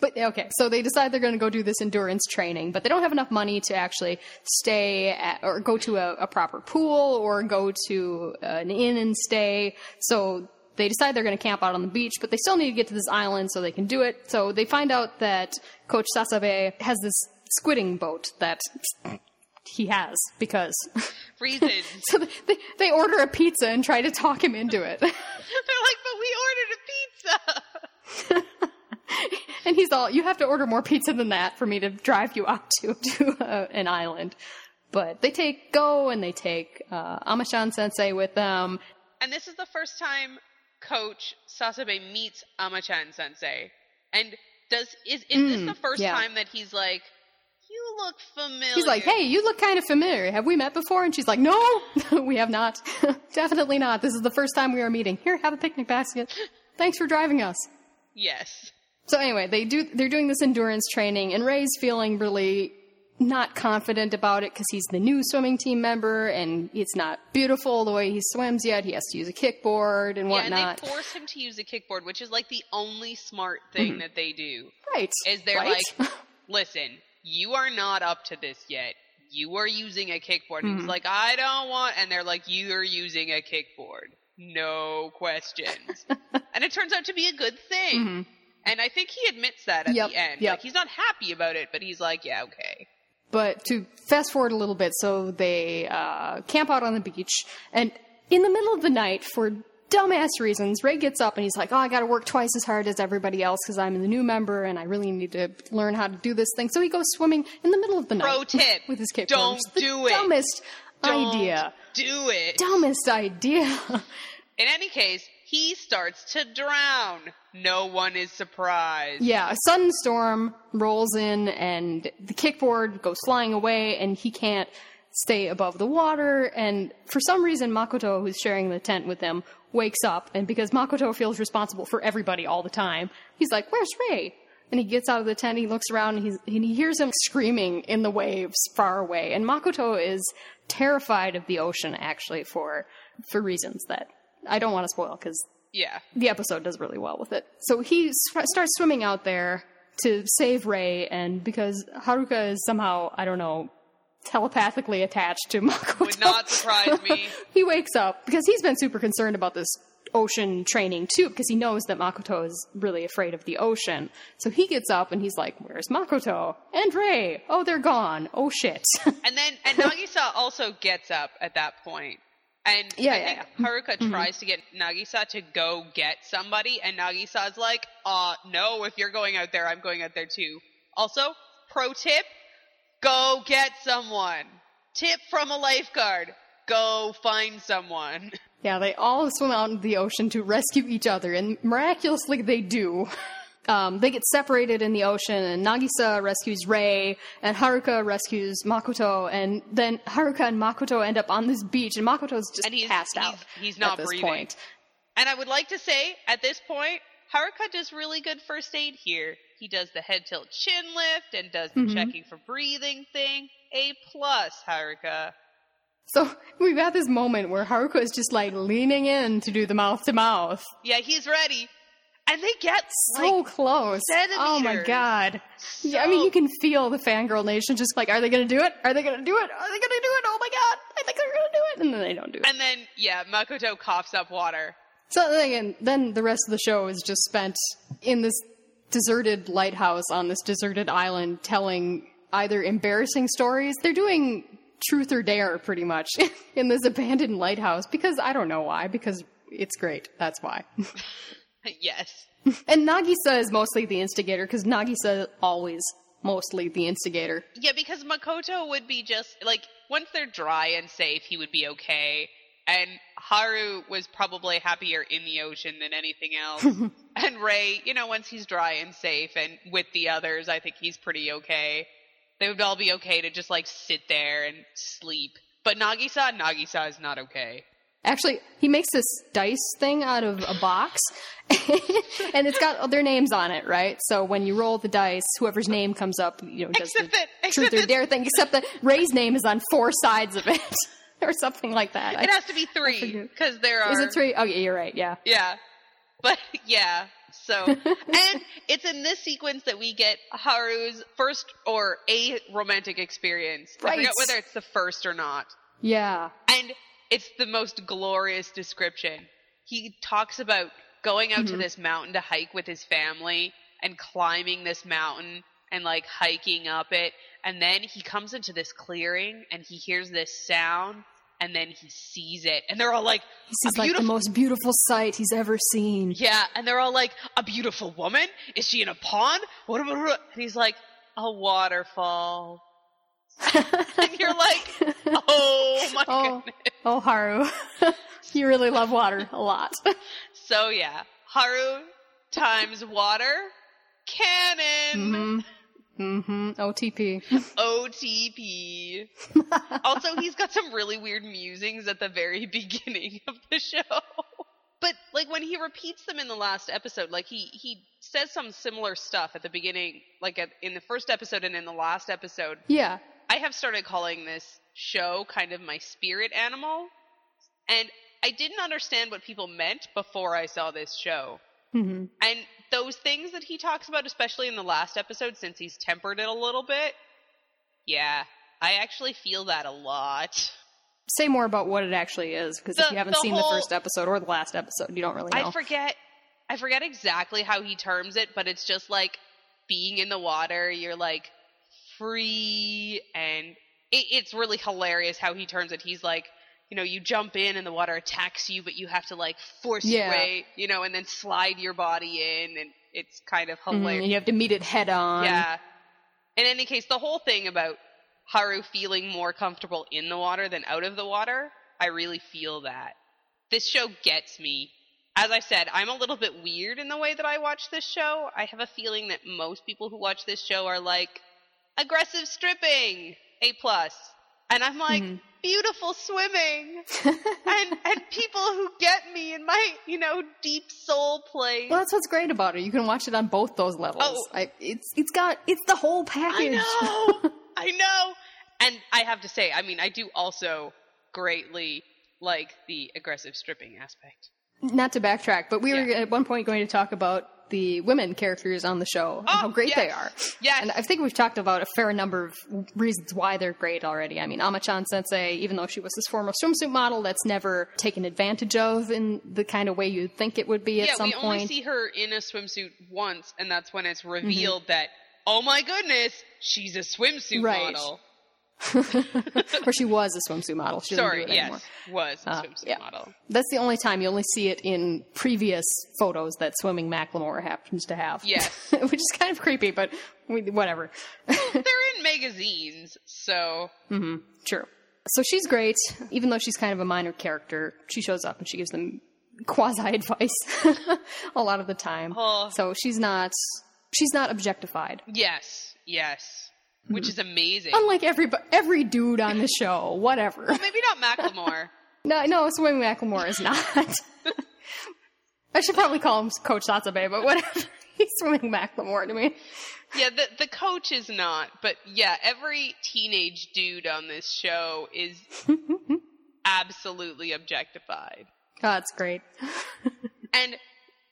But okay, so they decide they're going to go do this endurance training, but they don't have enough money to actually stay at, or go to a, a proper pool or go to uh, an inn and stay. So they decide they're going to camp out on the beach, but they still need to get to this island so they can do it. So they find out that Coach Sasabe has this squidding boat that he has because reasons. so they, they order a pizza and try to talk him into it. They're like, but we ordered a pizza. and he's all, you have to order more pizza than that for me to drive you out to, to uh, an island. But they take Go and they take uh, Amachan Sensei with them. And this is the first time Coach Sasabe meets Amachan Sensei. And does is is mm, this the first yeah. time that he's like, you look familiar? He's like, hey, you look kind of familiar. Have we met before? And she's like, no, we have not. Definitely not. This is the first time we are meeting. Here, have a picnic basket. Thanks for driving us. Yes. So anyway, they do they're doing this endurance training, and Rei's feeling really not confident about it because he's the new swimming team member and it's not beautiful the way he swims yet. He has to use a kickboard and whatnot. Yeah, and whatnot. they force him to use a kickboard, which is like the only smart thing that they do. right. Is they're right? like, listen, you are not up to this yet. You are using a kickboard. And he's Mm-hmm. like, I don't want. And they're like, you are using a kickboard. No questions. and it turns out to be a good thing. And I think he admits that at. Yep, the end. yep. Like, he's not happy about it, but he's like, yeah, okay. But to fast forward a little bit, so they uh, camp out on the beach, and in the middle of the night, for dumbass reasons, Rei gets up and he's like, "Oh, I got to work twice as hard as everybody else because I'm the new member and I really need to learn how to do this thing." So he goes swimming in the middle of the Pro night tip. with his kickboard. Don't the do it. Dumbest Don't idea. do it. Dumbest idea. In any case, he starts to drown. No one is surprised. Yeah, a sudden storm rolls in and the kickboard goes flying away and he can't stay above the water and for some reason Makoto who's sharing the tent with him wakes up and because Makoto feels responsible for everybody all the time, he's like, "Where's Rei?" And he gets out of the tent, he looks around and, and he hears him screaming in the waves far away. And Makoto is terrified of the ocean actually for for reasons that I don't want to spoil because Yeah. the episode does really well with it. So he s- starts swimming out there to save Rei, and because Haruka is somehow, I don't know, telepathically attached to Makoto. Would not surprise me. he wakes up because he's been super concerned about this ocean training too, because he knows that Makoto is really afraid of the ocean. So he gets up and he's like, Where's Makoto? And Rei? Oh, they're gone. Oh shit. And then, and Nagisa also gets up at that point. And Yeah, I yeah, think Haruka tries to get Nagisa to go get somebody, and Nagisa's like, uh, no, if you're going out there, I'm going out there too. Also, pro tip, go get someone. Tip from a lifeguard, go find someone. Yeah, they all swim out into the ocean to rescue each other, and miraculously they do. Um, they get separated in the ocean, and Nagisa rescues Rei, and Haruka rescues Makoto, and then Haruka and Makoto end up on this beach, and Makoto's just And he's- passed he's- out. he's not at this breathing. point. And I would like to say, at this point, Haruka does really good first aid here. He does the head tilt chin lift and does the checking for breathing thing. A plus, Haruka. So we've got this moment where Haruka is just like leaning in to do the mouth to mouth. Yeah, he's ready. And they get So like close. Oh my god. Yeah, I mean, you can feel the fangirl nation just like, are they gonna do it? Are they gonna do it? Are they gonna do it? Oh my god, I think they're gonna do it. And then they don't do it. And then, yeah, Makoto coughs up water. So then again, then the rest of the show is just spent in this deserted lighthouse on this deserted island telling either embarrassing stories. They're doing truth or dare pretty much in this abandoned lighthouse because I don't know why, because it's great. That's why. yes. and Nagisa is mostly the instigator because Nagisa is always mostly the instigator. Yeah, because Makoto would be just like once they're dry and safe, he would be okay. And Haru was probably happier in the ocean than anything else. and Rei, you know, once he's dry and safe and with the others, I think he's pretty okay. They would all be okay to just like sit there and sleep. But Nagisa, Nagisa is not okay. Actually, he makes this dice thing out of a box, and it's got their names on it, right? So when you roll the dice, whoever's name comes up, you know, does Except the that- truth or dare thing. Except that Rei's name is on four sides of it, or something like that. I- It has to be three because there are. is it three? Oh, yeah, you're right. Yeah. Yeah. But yeah. So, and it's in this sequence that we get Haru's first or a romantic experience. I forget whether it's the first or not. Yeah. And it's the most glorious description. He talks about going out to mm-hmm. this mountain to hike with his family and climbing this mountain and like hiking up it. And then he comes into this clearing and he hears this sound and then he sees it. And they're all like, He sees "A like the most beautiful sight he's ever seen. yeah, and they're all like, a beautiful woman? Is she in a pond? What? And he's like, a waterfall. and you're like, oh my Oh, goodness. oh, Haru, you really love water a lot. So yeah, Haru times water, canon, mm-hmm. OTP. OTP. also, he's got some really weird musings at the very beginning of the show. but like when he repeats them in the last episode, like he he says some similar stuff at the beginning, like at, in the first episode and in the last episode. Yeah. I have started calling this show kind of my spirit animal, and I didn't understand what people meant before I saw this show. hmm And those things that he talks about, especially in the last episode, since he's tempered it a little bit, yeah, I actually feel that a lot. Say more about what it actually is, because if you haven't the seen whole- the first episode or the last episode, you don't really know. I forget, I forget exactly how he terms it, but it's just like being in the water. You're like free, and it, it's really hilarious how he turns it. He's like, you know, you jump in and the water attacks you, but you have to like force Yeah. your way, you know, and then slide your body in, and it's kind of Mhm, hilarious. and you have to meet it head on. Yeah. In any case, the whole thing about Haru feeling more comfortable in the water than out of the water, I really feel that. This show gets me. As I said, I'm a little bit weird in the way that I watch this show. I have a feeling that most people who watch this show are like aggressive stripping, A plus. And I'm like, Mhm. beautiful swimming. and and people who get me in my, you know, deep soul place. Well, that's what's great about it. You can watch it on both those levels. Oh. I, it's it's got it's the whole package. I know. I know. And I have to say, I mean, I do also greatly like the aggressive stripping aspect. Not to backtrack, but we were at one point going to talk about the women characters on the show and Oh, how great they are. Yes. And I think we've talked about a fair number of reasons why they're great already. I mean, Amachan Sensei, even though she was this former swimsuit model, that's never taken advantage of in the kind of way you'd think it would be at yeah, some we only see her in a swimsuit once, and that's when it's Mm-hmm. revealed that, oh my goodness, she's a swimsuit Right. model. or she was a swimsuit model. She Sorry, do it anymore. yes, was a Uh, swimsuit yeah. model. That's the only time you only see it in previous photos that Swimming Macklemore happens to have. Yes. Which is kind of creepy, but we, whatever. They're in magazines, so Hmm. True. So she's great, even though she's kind of a minor character. She shows up and she gives them quasi advice a lot of the time. Oh. So she's not she's not objectified. yes, yes, which Mm-hmm. is amazing. Unlike every every dude on the show, whatever. Maybe not Macklemore. No, no, Swimming Macklemore is not. I should probably call him Coach Sasabe, but whatever. He's Swimming Macklemore to me. Yeah, the the coach is not, but yeah, every teenage dude on this show is absolutely objectified. Oh, that's great. And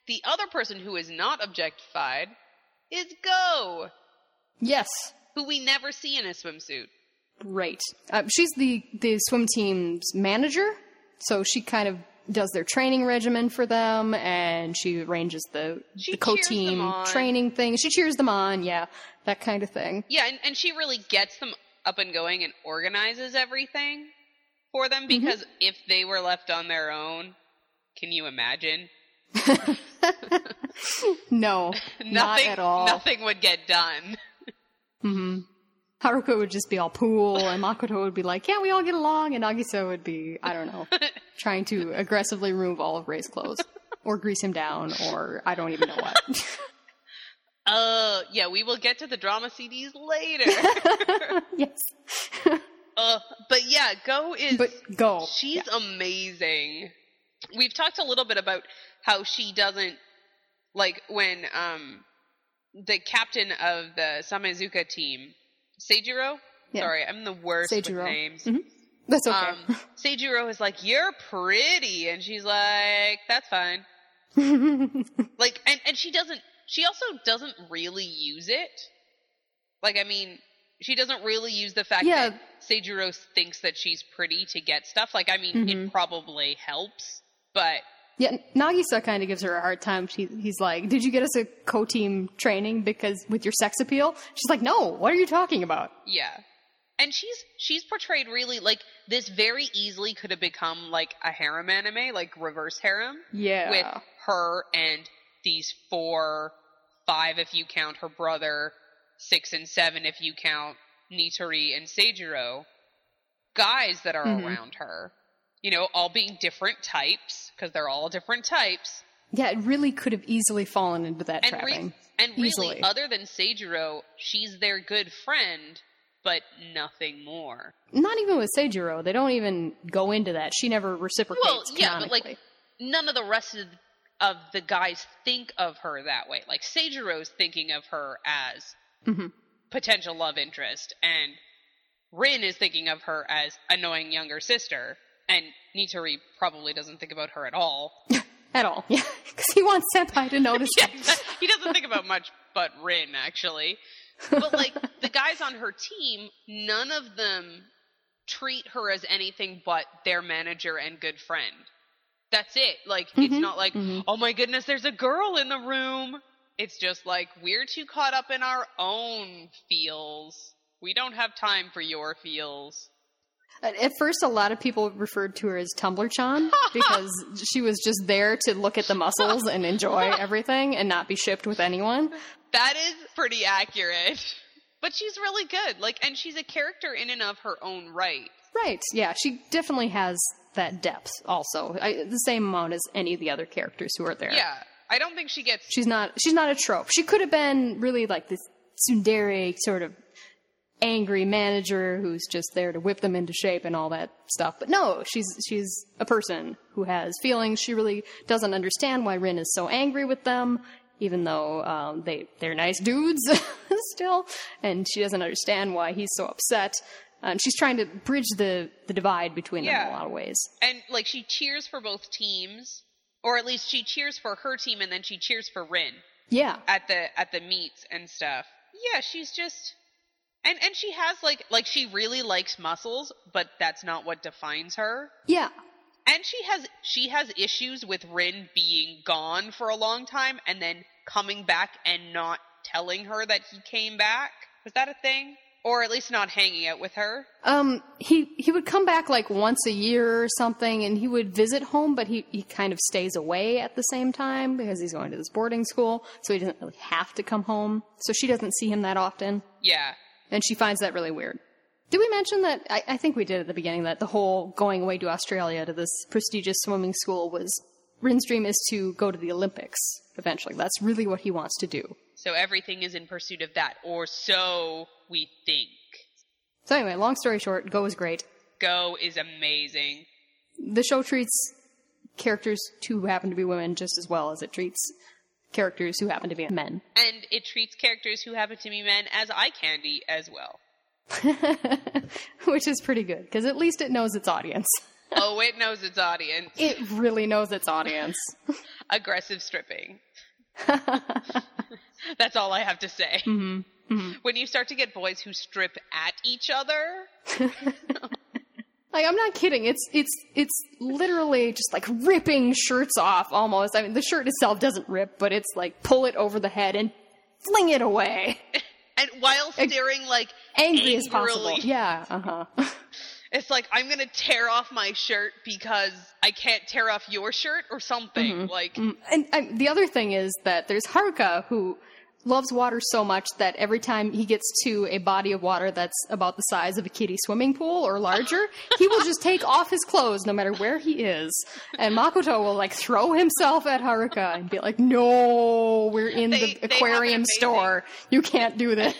the other person who is not objectified is Go, Yes, who we never see in a swimsuit. Right. Uh, she's the the swim team's manager, so she kind of does their training regimen for them, and she arranges the, She the co-team training thing. She cheers them on, yeah, that kind of thing. Yeah, and, and she really gets them up and going and organizes everything for them because if they were left on their own, can you imagine? No, not Nothing, at all. Nothing would get done. Haruka would just be all pool, and Makoto would be like, "Yeah, we all get along," and Nagisa would be, I don't know, trying to aggressively remove all of Rei's clothes, or grease him down, or I don't even know what. Uh, yeah, we will get to the drama CDs later. yes, uh, but yeah, Go is. but go. she's amazing. We've talked a little bit about how she doesn't like when um the captain of the Samezuka team, Seijiro. Yeah. Sorry, I'm the worst with Seijiro. names. Mhm. That's okay. Um, Seijiro is like, "You're pretty," and she's like, "That's fine." like, and and she doesn't. She also doesn't really use it. Like, I mean, she doesn't really use the fact Yeah. that Seijiro thinks that she's pretty to get stuff. Like, I mean, Mm-hmm. it probably helps, but Yeah, Nagisa kind of gives her a hard time. She, he's like, "Did you get us a co-team training because with your sex appeal?" She's like, "No. What are you talking about?" yeah. And she's she's portrayed really like this. Very easily could have become like a harem anime, like reverse harem. Yeah, with her and these four, five if you count her brother, six and seven if you count Nitori and Seijiro, guys that are Mhm. around her. You know, all being different types, because they're all different types. yeah, it really could have easily fallen into that And, re- trapping. and really, Easily. other than Seijiro, she's their good friend, but nothing more. Not even with Seijiro. They don't even go into that. She never reciprocates. Well, yeah, but like none of the rest of of the guys think of her that way. Like Seijiro's thinking of her as Mhm. potential love interest, and Rin is thinking of her as annoying younger sister, and Nitori probably doesn't think about her at all. At all. Yeah. Because he wants Senpai to notice Yeah, he doesn't think about much but Rin, actually. But like the guys on her team, none of them treat her as anything but their manager and good friend. That's it. Like it's Mhm, not like, mhm. oh my goodness, there's a girl in the room. It's just like we're too caught up in our own feels. We don't have time for your feels. At at first, a lot of people referred to her as Tumblr-chan because she was just there to look at the muscles and enjoy everything and not be shipped with anyone. That is pretty accurate. But she's really good. Like and she's a character in and of her own right. Right. Yeah, she definitely has that depth also. I, the same amount as any of the other characters who are there. Yeah. I don't think she gets She's not she's not a trope. She could have been really like this tsundere sort of angry manager who's just there to whip them into shape and all that stuff. But no, she's she's a person who has feelings. She really doesn't understand why Rin is so angry with them, even though um, they they're nice dudes still, and she doesn't understand why he's so upset. And she's trying to bridge the the divide between them in a lot of ways. and like she cheers for both teams, or at least she cheers for her team, and then she cheers for Rin Yeah, at the at the meets and stuff. Yeah, she's just, and and she has like like she really likes muscles, but that's not what defines her. yeah, And she has she has issues with Rin being gone for a long time and then coming back and not telling her that he came back. Was that a thing? Or at least not hanging out with her. Um, he he would come back like once a year or something, and he would visit home, but he he kind of stays away at the same time because he's going to this boarding school, so he doesn't really have to come home. So she doesn't see him that often, Yeah. And she finds that really weird. Did we mention that? I, I think we did at the beginning that the whole going away to Australia to this prestigious swimming school was Rin's dream is to go to the Olympics eventually. That's really what he wants to do. So everything is in pursuit of that, or so we think. So anyway, long story short, Go is great. Go is amazing. the show treats characters who happen to be women just as well as it treats characters who happen to be men. And it treats characters who happen to be men as eye candy as well. Which is pretty good, because at least it knows its audience. oh, it knows its audience. It really knows its audience. Aggressive stripping. That's all I have to say. Mm-hmm. Mm-hmm. When you start to get boys who strip at each other, Like I'm not kidding. It's it's it's literally just like ripping shirts off almost. I mean the shirt itself doesn't rip, but it's like pull it over the head and fling it away. and while staring like Angry as possible. Yeah, uh-huh. It's like I'm gonna tear off my shirt because I can't tear off your shirt or something. Like And, and the other thing is that there's Haruka who loves water so much that every time he gets to a body of water that's about the size of a kiddie swimming pool or larger, he will just take off his clothes no matter where he is. And Makoto will like throw himself at Haruka and be like, "No, we're in They- the they have an aquarium store. You can't do this."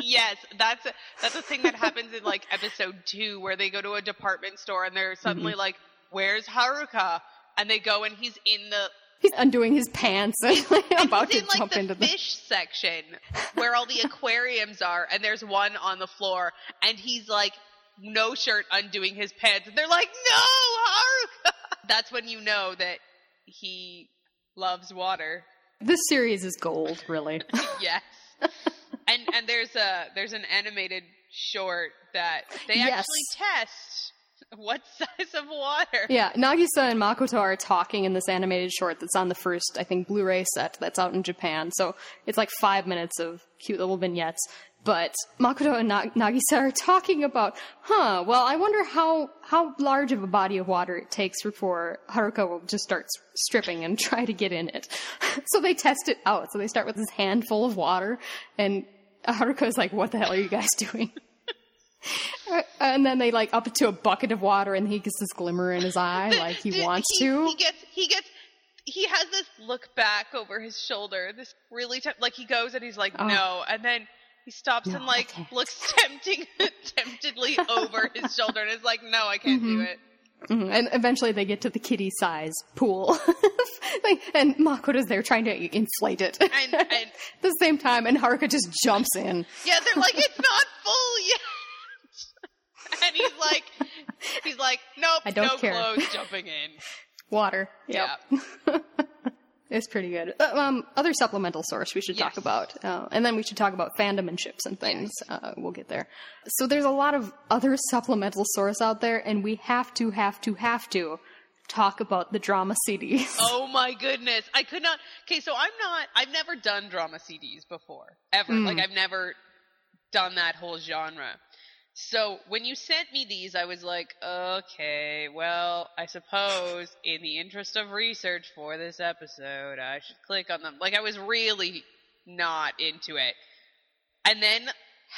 yes, that's a, that's a thing that happens in like episode two where they go to a department store and they're suddenly Mm-hmm. like, "Where's Haruka?" And they go and he's in the He's undoing his pants and like, about to in like jump the into the fish section where all the aquariums are, and there's one on the floor, and he's like no shirt, undoing his pants, and they're like, "No, Haruka!" That's when you know that he loves water. This series is gold, really. yes. and and there's a there's an animated short that they Yes. actually test what size of water. Yeah, Nagisa and Makoto are talking in this animated short that's on the first, I think, Blu-ray set that's out in Japan. So it's like five minutes of cute little vignettes. But Makoto and Na- Nagisa are talking about, huh, well, I wonder how, how large of a body of water it takes before Haruka will just start stripping and try to get in it. so they test it out. So they start with this handful of water and Haruka's like, what the hell are you guys doing? And then they like up it to a bucket of water, and he gets this glimmer in his eye, like he wants he, to. He gets he gets he has this look back over his shoulder. This really temp- like he goes and he's like Oh. no, and then he stops No, and like looks tempting temptedly over his shoulder and is like no, I can't do Mm-hmm. it. Mhm. And eventually they get to the kitty size pool. Like, and Makoto's there trying to inflate it. And, and At the same time, and Haruka just jumps in. yeah, they're like, it's not full yet. and he's like, he's like, nope, I don't no care." clothes, jumping in. Water. Yep. Yeah. It's pretty good. Uh, Um, other supplemental source we should talk about, uh, and then we should talk about fandom and ships and things. Uh, we'll get there. So there's a lot of other supplemental source out there, and we have to, have to, have to talk about the drama CDs. Oh my goodness. I could not. Okay, so I'm not, I've never done drama CDs before. Ever. Mm. Like, I've never done that whole genre. So when you sent me these, I was like, okay, well, I suppose in the interest of research for this episode, I should click on them. Like, I was really not into it. And then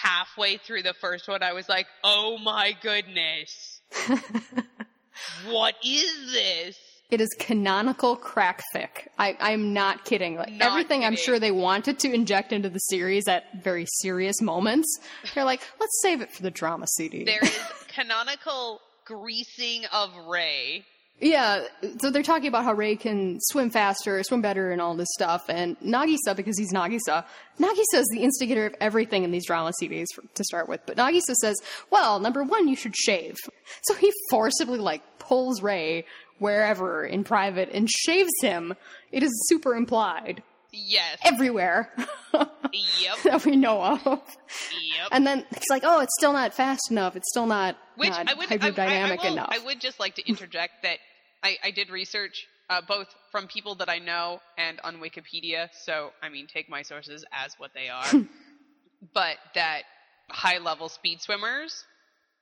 halfway through the first one, I was like, oh my goodness. what is this? It is canonical crack fic. I, I'm not kidding. Like Not everything I'm sure they wanted to inject into the series at very serious moments. They're like, let's save it for the drama CD. There is canonical greasing of Rei. Yeah, so they're talking about how Rei can swim faster, swim better, and all this stuff. And Nagisa, because he's Nagisa, Nagisa is the instigator of everything in these drama CDs for, to start with. But Nagisa says, well, number one, you should shave. So he forcibly, like, pulls Rei wherever in private and shaves him. It is super implied. Yes. Everywhere yep. that we know of. Yep. And then it's like, oh, it's still not fast enough. It's still not, Which not I would, I, I, hydrodynamic will- enough. I would just like to interject that I, I did research uh, both from people that I know and on Wikipedia. So I mean, take my sources as what they are. but that high level speed swimmers,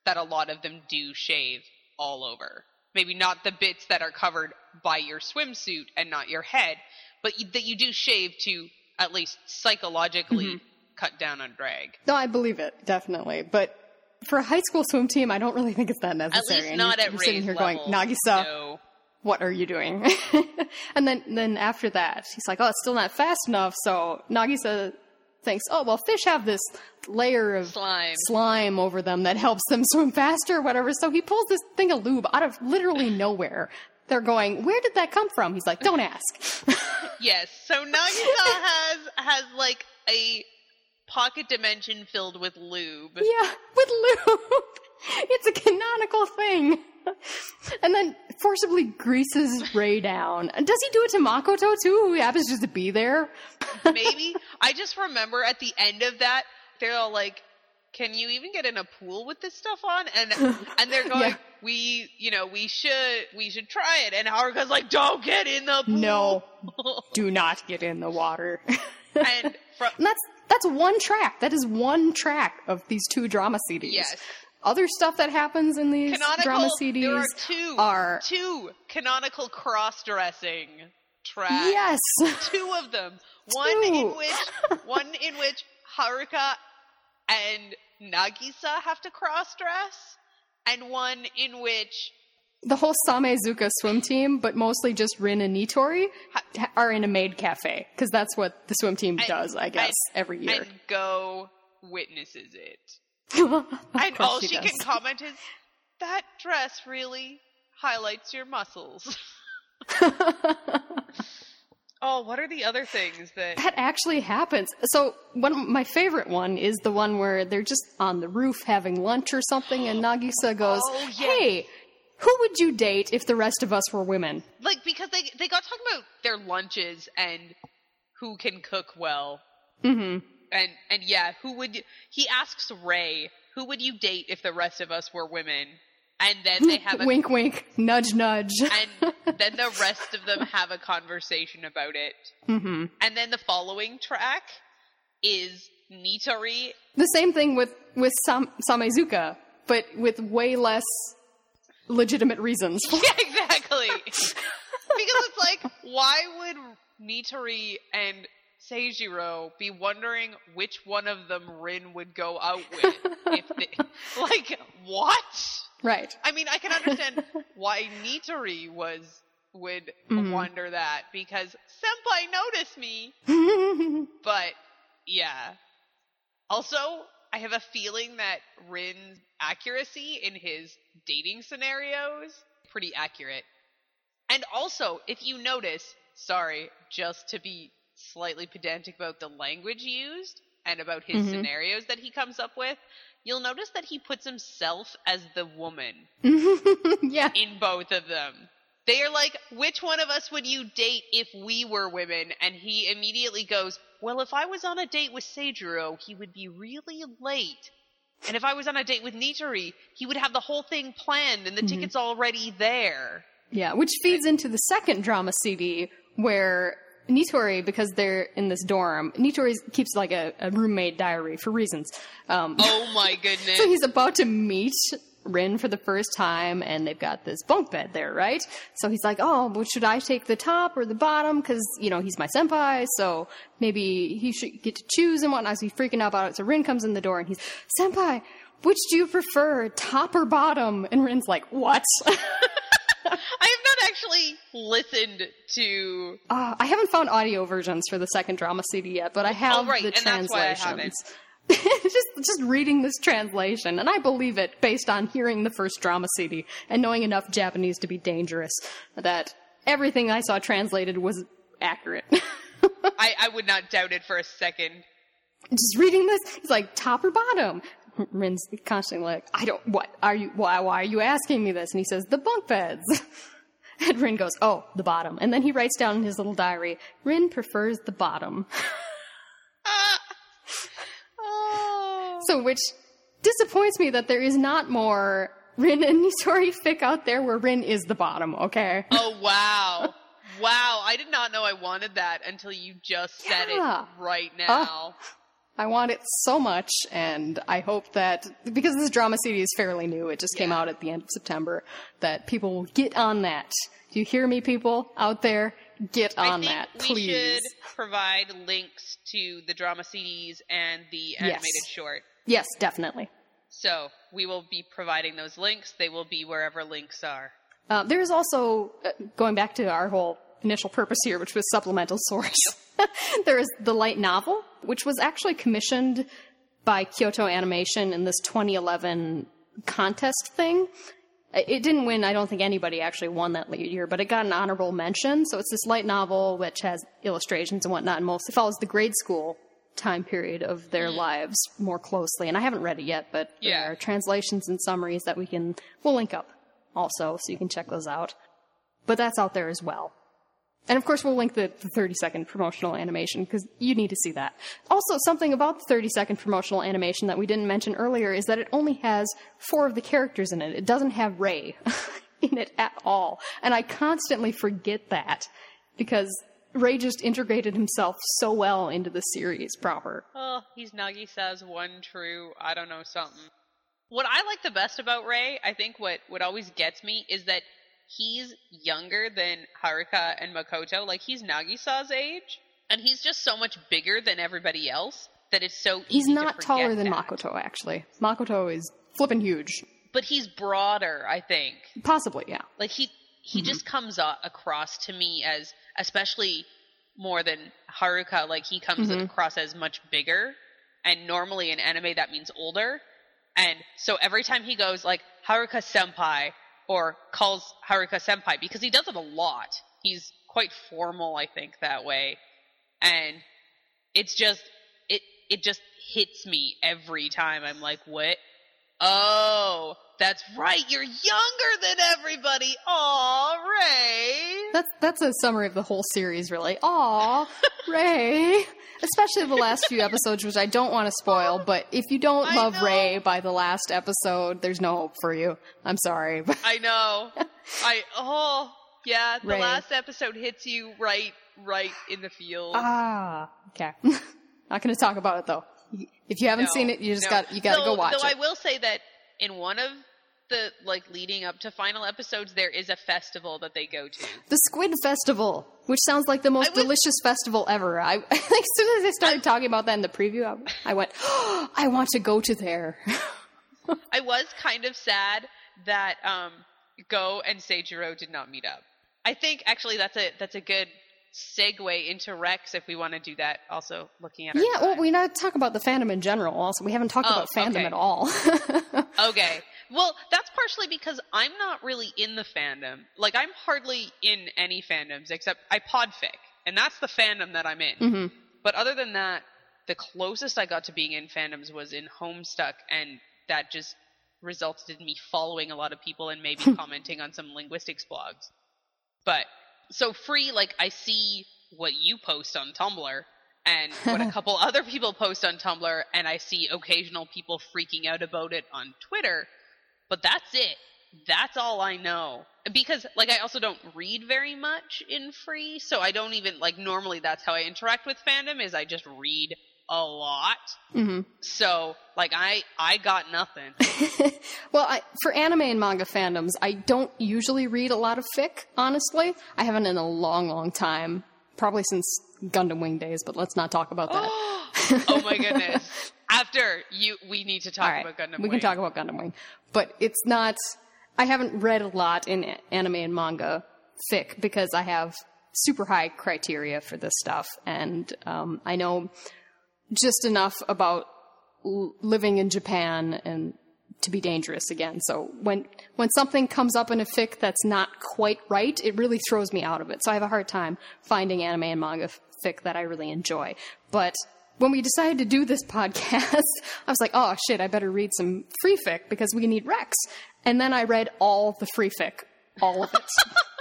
that a lot of them do shave all over. Maybe not the bits that are covered by your swimsuit and not your head, but you, that you do shave to at least psychologically Mm-hmm. cut down on drag. No, I believe it definitely, but for a high school swim team, I don't really think it's that necessary. At necessary. least And not you're, at you're sitting here level. going, Nagisa, No. what are you doing? and then, then after that, he's like, oh, it's still not fast enough. So Nagisa thinks, oh, well, fish have this layer of Slime. slime over them that helps them swim faster or whatever. So he pulls this thing of lube out of literally nowhere. They're going, where did that come from? He's like, don't ask. Yes. So Nagisa has has like a pocket dimension filled with lube. Yeah, with lube. It's a canonical thing. And then forcibly greases Rei down. And does he do it to Makoto too, who happens just to be there? Maybe. I just remember at the end of that, they're all like, "Can you even get in a pool with this stuff on?" And and they're going, Yeah. "We, you know, we should we should try it." And Haruka's like, "Don't get in the pool." No. Do not get in the water. and from And that's that's one track. That is one track of these two drama CDs. Yes. Other stuff that happens in these canonical, drama CDs there are two are two canonical cross-dressing tracks. yes. two of them. One in which one in which Haruka and Nagisa have to cross dress, and one in which the whole Samezuka swim team, but mostly just Rin and Nitori, ha- are in a maid cafe because that's what the swim team and- does, I guess, and- every year. and Go witnesses it. And all she does. can comment is that dress really highlights your muscles. oh, what are the other things that That actually happens. So one, my favorite one is the one where they're just on the roof having lunch or something, and Nagisa goes, Oh. "Hey, who would you date if the rest of us were women?" like because they they got talking about their lunches and who can cook well hmm and and yeah who would he asks Rei who would you date if the rest of us were women? And then they have a wink, wink, nudge, nudge. and then the rest of them have a conversation about it. Hmm and then the following track is nitori. The same thing with with Sam- Samezuka, but with way less legitimate reasons. yeah exactly. Because it's like why would nitori and Seijiro be wondering which one of them Rin would go out with if they, like what right. I mean, I can understand why Nitori was would Mhm. wonder that because senpai noticed me, but yeah. Also, I have a feeling that Rin's accuracy in his dating scenarios pretty accurate. And also, if you notice, sorry, just to be slightly pedantic about the language used and about his Mhm. scenarios that he comes up with, you'll notice that he puts himself as the woman yeah. in both of them. They are like, which one of us would you date if we were women? And he immediately goes, well, if I was on a date with Seijiro, he would be really late. And if I was on a date with Nitori, he would have the whole thing planned and the Mhm. ticket's already there. Yeah, which feeds into the second drama CD where Nitori, because they're in this dorm, Nitori keeps like a, a roommate diary for reasons. Um, Oh my goodness. so he's about to meet Rin for the first time, and they've got this bunk bed there, right? So he's like, "Oh, well, should I take the top or the bottom? Because you know he's my senpai, so maybe he should get to choose and whatnot." So he's freaking out about it. So Rin comes in the door and he's, "Senpai, which do you prefer, top or bottom?" And Rin's like, "What?" I have not actually listened to. Uh, I haven't found audio versions for the second drama CD yet, but I have Oh, right, the and that's why I translations. just just reading this translation, and I believe it based on hearing the first drama CD and knowing enough Japanese to be dangerous that everything I saw translated was accurate. I, I would not doubt it for a second. just reading this, he's like top or bottom. Rin's constantly like, I don't. What are you? Why? Why are you asking me this? And he says the bunk beds. And Rin goes, oh, the bottom. And then he writes down in his little diary, Rin prefers the bottom. Ah. Oh. So, which disappoints me that there is not more Rin and Nitori fic out there where Rin is the bottom, okay? Oh wow. Wow, I did not know I wanted that until you just said Yeah. it right now. I want it so much, and I hope that, because this drama CD is fairly new, it just came Yeah. out at the end of September, that people will get on that. Do you hear me, people out there? Get I on think that, we please. should provide links to the drama CDs and the animated short. Yes, definitely. So we will be providing those links. They will be wherever links are. Uh, there is also, uh, going back to our whole initial purpose here, which was supplemental source, there is the light novel, which was actually commissioned by Kyoto Animation in this 2011 contest thing. It didn't win, I don't think anybody actually won that year, but it got an honorable mention. So it's this light novel which has illustrations and whatnot, and mostly follows the grade school time period of their mm. lives more closely. And I haven't read it yet, but Yeah. there are translations and summaries that we can, we'll link up also, so you can check those out. But that's out there as well. And of course, we'll link the, the 30 second promotional animation because you need to see that. Also, something about the 30 second promotional animation that we didn't mention earlier is that it only has four of the characters in it. It doesn't have Rei in it at all. And I constantly forget that because Rei just integrated himself so well into the series proper. Oh, he's Nagisa's one true, I don't know, something. What I like the best about Rei, I think what, what always gets me is that he's younger than Haruka and Makoto. Like, he's Nagisa's age, and he's just so much bigger than everybody else that it's so He's easy to not taller than that. Makoto, actually. Makoto is flippin' huge. But he's broader, I think. Possibly, yeah. Like, he, he Mm-hmm. just comes a- across to me as, especially more than Haruka, like, he comes Mhm. across as much bigger. And normally in anime that means older. And so every time he goes like Haruka senpai or calls Haruka senpai because he does it a lot. He's quite formal, I think, that way. And it's just it it just hits me every time. I'm like, what? Oh, that's right. You're younger than everybody. Aw, Rei. That's that's a summary of the whole series, really. Aw, Rei. Especially the last few episodes, which I don't want to spoil. But if you don't I love know. Rei by the last episode, there's no hope for you. I'm sorry, I know. I oh yeah. The Rei. last episode hits you right, right in the field. ah, okay. Not going to talk about it though. If you haven't No, seen it, you just no. got you got to go watch Though it. I will say that in one of the like leading up to final episodes, there is a festival that they go to. The Squid Festival, which sounds like the most was- delicious festival ever. I like, as soon as I started talking about that in the preview, I, I went, oh, I want to go to there. I was kind of sad that um, Go and Seijiro did not meet up. I think actually that's a that's a good segue into Rex if we want to do that. Also looking at our yeah, well, we not talk about the fandom in general. Also, we haven't talked Oh, about fandom okay. at all. Okay. Well, that's partially because I'm not really in the fandom. Like I'm hardly in any fandoms except I podfic, and that's the fandom that I'm in. Mhm. But other than that, the closest I got to being in fandoms was in Homestuck, and that just resulted in me following a lot of people and maybe commenting on some linguistics blogs. But so free, like I see what you post on Tumblr and what a couple other people post on Tumblr, and I see occasional people freaking out about it on Twitter. But that's it. That's all I know. Because, like, I also don't read very much in free, so I don't even, like, normally that's how I interact with fandom, is I just read a lot. hmm So, like, I, I got nothing. well, I, for anime and manga fandoms, I don't usually read a lot of fic, honestly. I haven't in a long, long time. Probably since Gundam Wing days, but let's not talk about that. oh my goodness. After you, we need to talk right, about Gundam Wing. we Wing. can talk about Gundam Wing. But it's not, I haven't read a lot in anime and manga fic because I have super high criteria for this stuff. And um, I know just enough about living in Japan and to be dangerous again. So when when something comes up in a fic that's not quite right, it really throws me out of it. So I have a hard time finding anime and manga fic that I really enjoy. But when we decided to do this podcast, I was like, "Oh shit, I better read some free fic because we need Rex." And then I read all the free fic, all of it.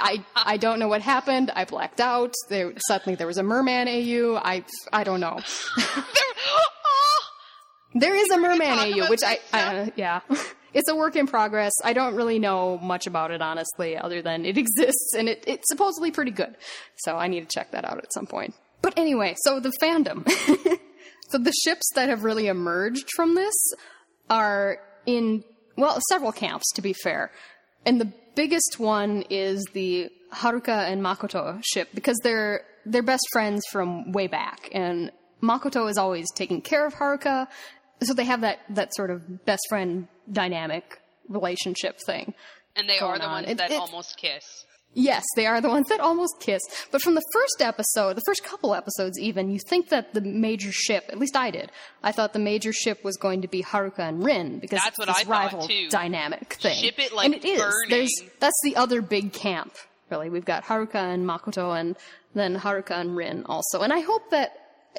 I I don't know what happened. I blacked out. There suddenly there was a merman AU. I I don't know. oh, There is a merman AU, which I, I uh, yeah. It's a work in progress. I don't really know much about it, honestly, other than it exists and it, it's supposedly pretty good. So I need to check that out at some point. But anyway, so the fandom. so the ships that have really emerged from this are in, well, several camps, to be fair. And the biggest one is the Haruka and Makoto ship because they're, they're best friends from way back. And Makoto is always taking care of Haruka. So they have that, that sort of best friend dynamic relationship thing. and they are the on. ones It- that it- almost kiss. Yes, they are the ones that almost kiss. But from the first episode, the first couple episodes even, you think that the major ship, at least I did, I thought the major ship was going to be Haruka and Rin because That's what this I rival too. dynamic thing. Ship it like and it is. burning. There's that's the other big camp. Really, we've got Haruka and Makoto, and then Haruka and Rin also. And I hope that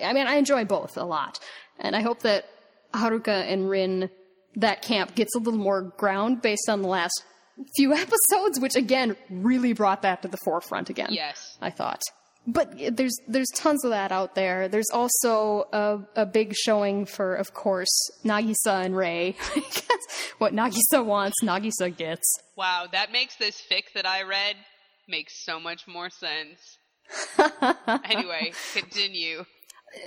I mean I enjoy both a lot, and I hope that Haruka and Rin that camp gets a little more ground based on the last few episodes, which again really brought that to the forefront again. Yes. I thought. But there's there's tons of that out there. There's also a, a big showing for, of course, Nagisa and Ray. What Nagisa wants, Nagisa gets. Wow, that makes this fic that I read make so much more sense. anyway, continue.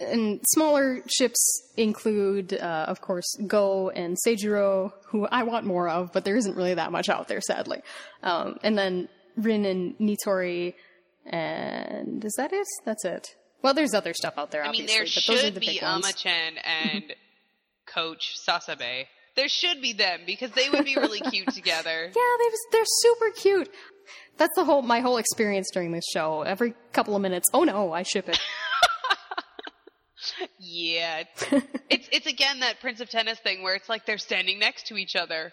And smaller ships include, uh, of course, Go and Seijiro, who I want more of, but there isn't really that much out there, sadly. Um, and then Rin and Nitori, and is that it? That's it. Well, there's other stuff out there, I mean, obviously, there but those are should the be. Ama-chan and Coach Sasabe. There should be them because they would be really cute together. Yeah, they they're super cute. That's the whole my whole experience during this show. Every couple of minutes, oh no, I ship it. Yeah, it's it's again that Prince of Tennis thing where it's like they're standing next to each other.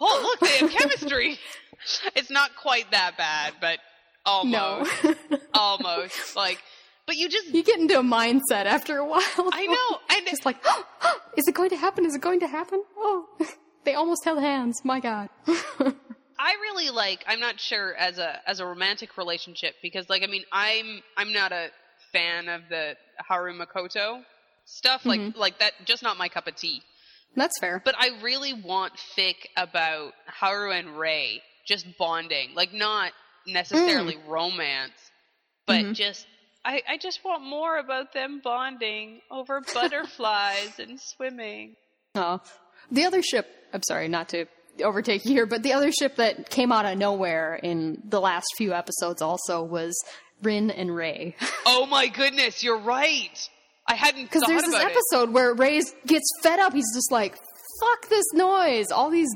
Oh, look, they have chemistry. it's not quite that bad, but No, almost, almost like. But you just, you get into a mindset after a while. I know, and It's like, oh, oh, is it going to happen? Is it going to happen? Oh, they almost held hands. My God. I really like. I'm not sure as a as a romantic relationship because, like, I mean, I'm I'm not a fan of the Haru Makoto stuff. Like Mm-hmm. like that, just not my cup of tea. That's fair. But I really want fic about Haru and Rei just bonding, like not necessarily Mm. romance, but Mhm. just. I, I just want more about them bonding over butterflies and swimming. Uh, the other ship, I'm sorry, not to overtake you here, but the other ship that came out of nowhere in the last few episodes also was Rin and Rei. Oh my goodness, you're right. I hadn't Because there's this about it. episode where Rei gets fed up. He's just like, fuck this noise. All these,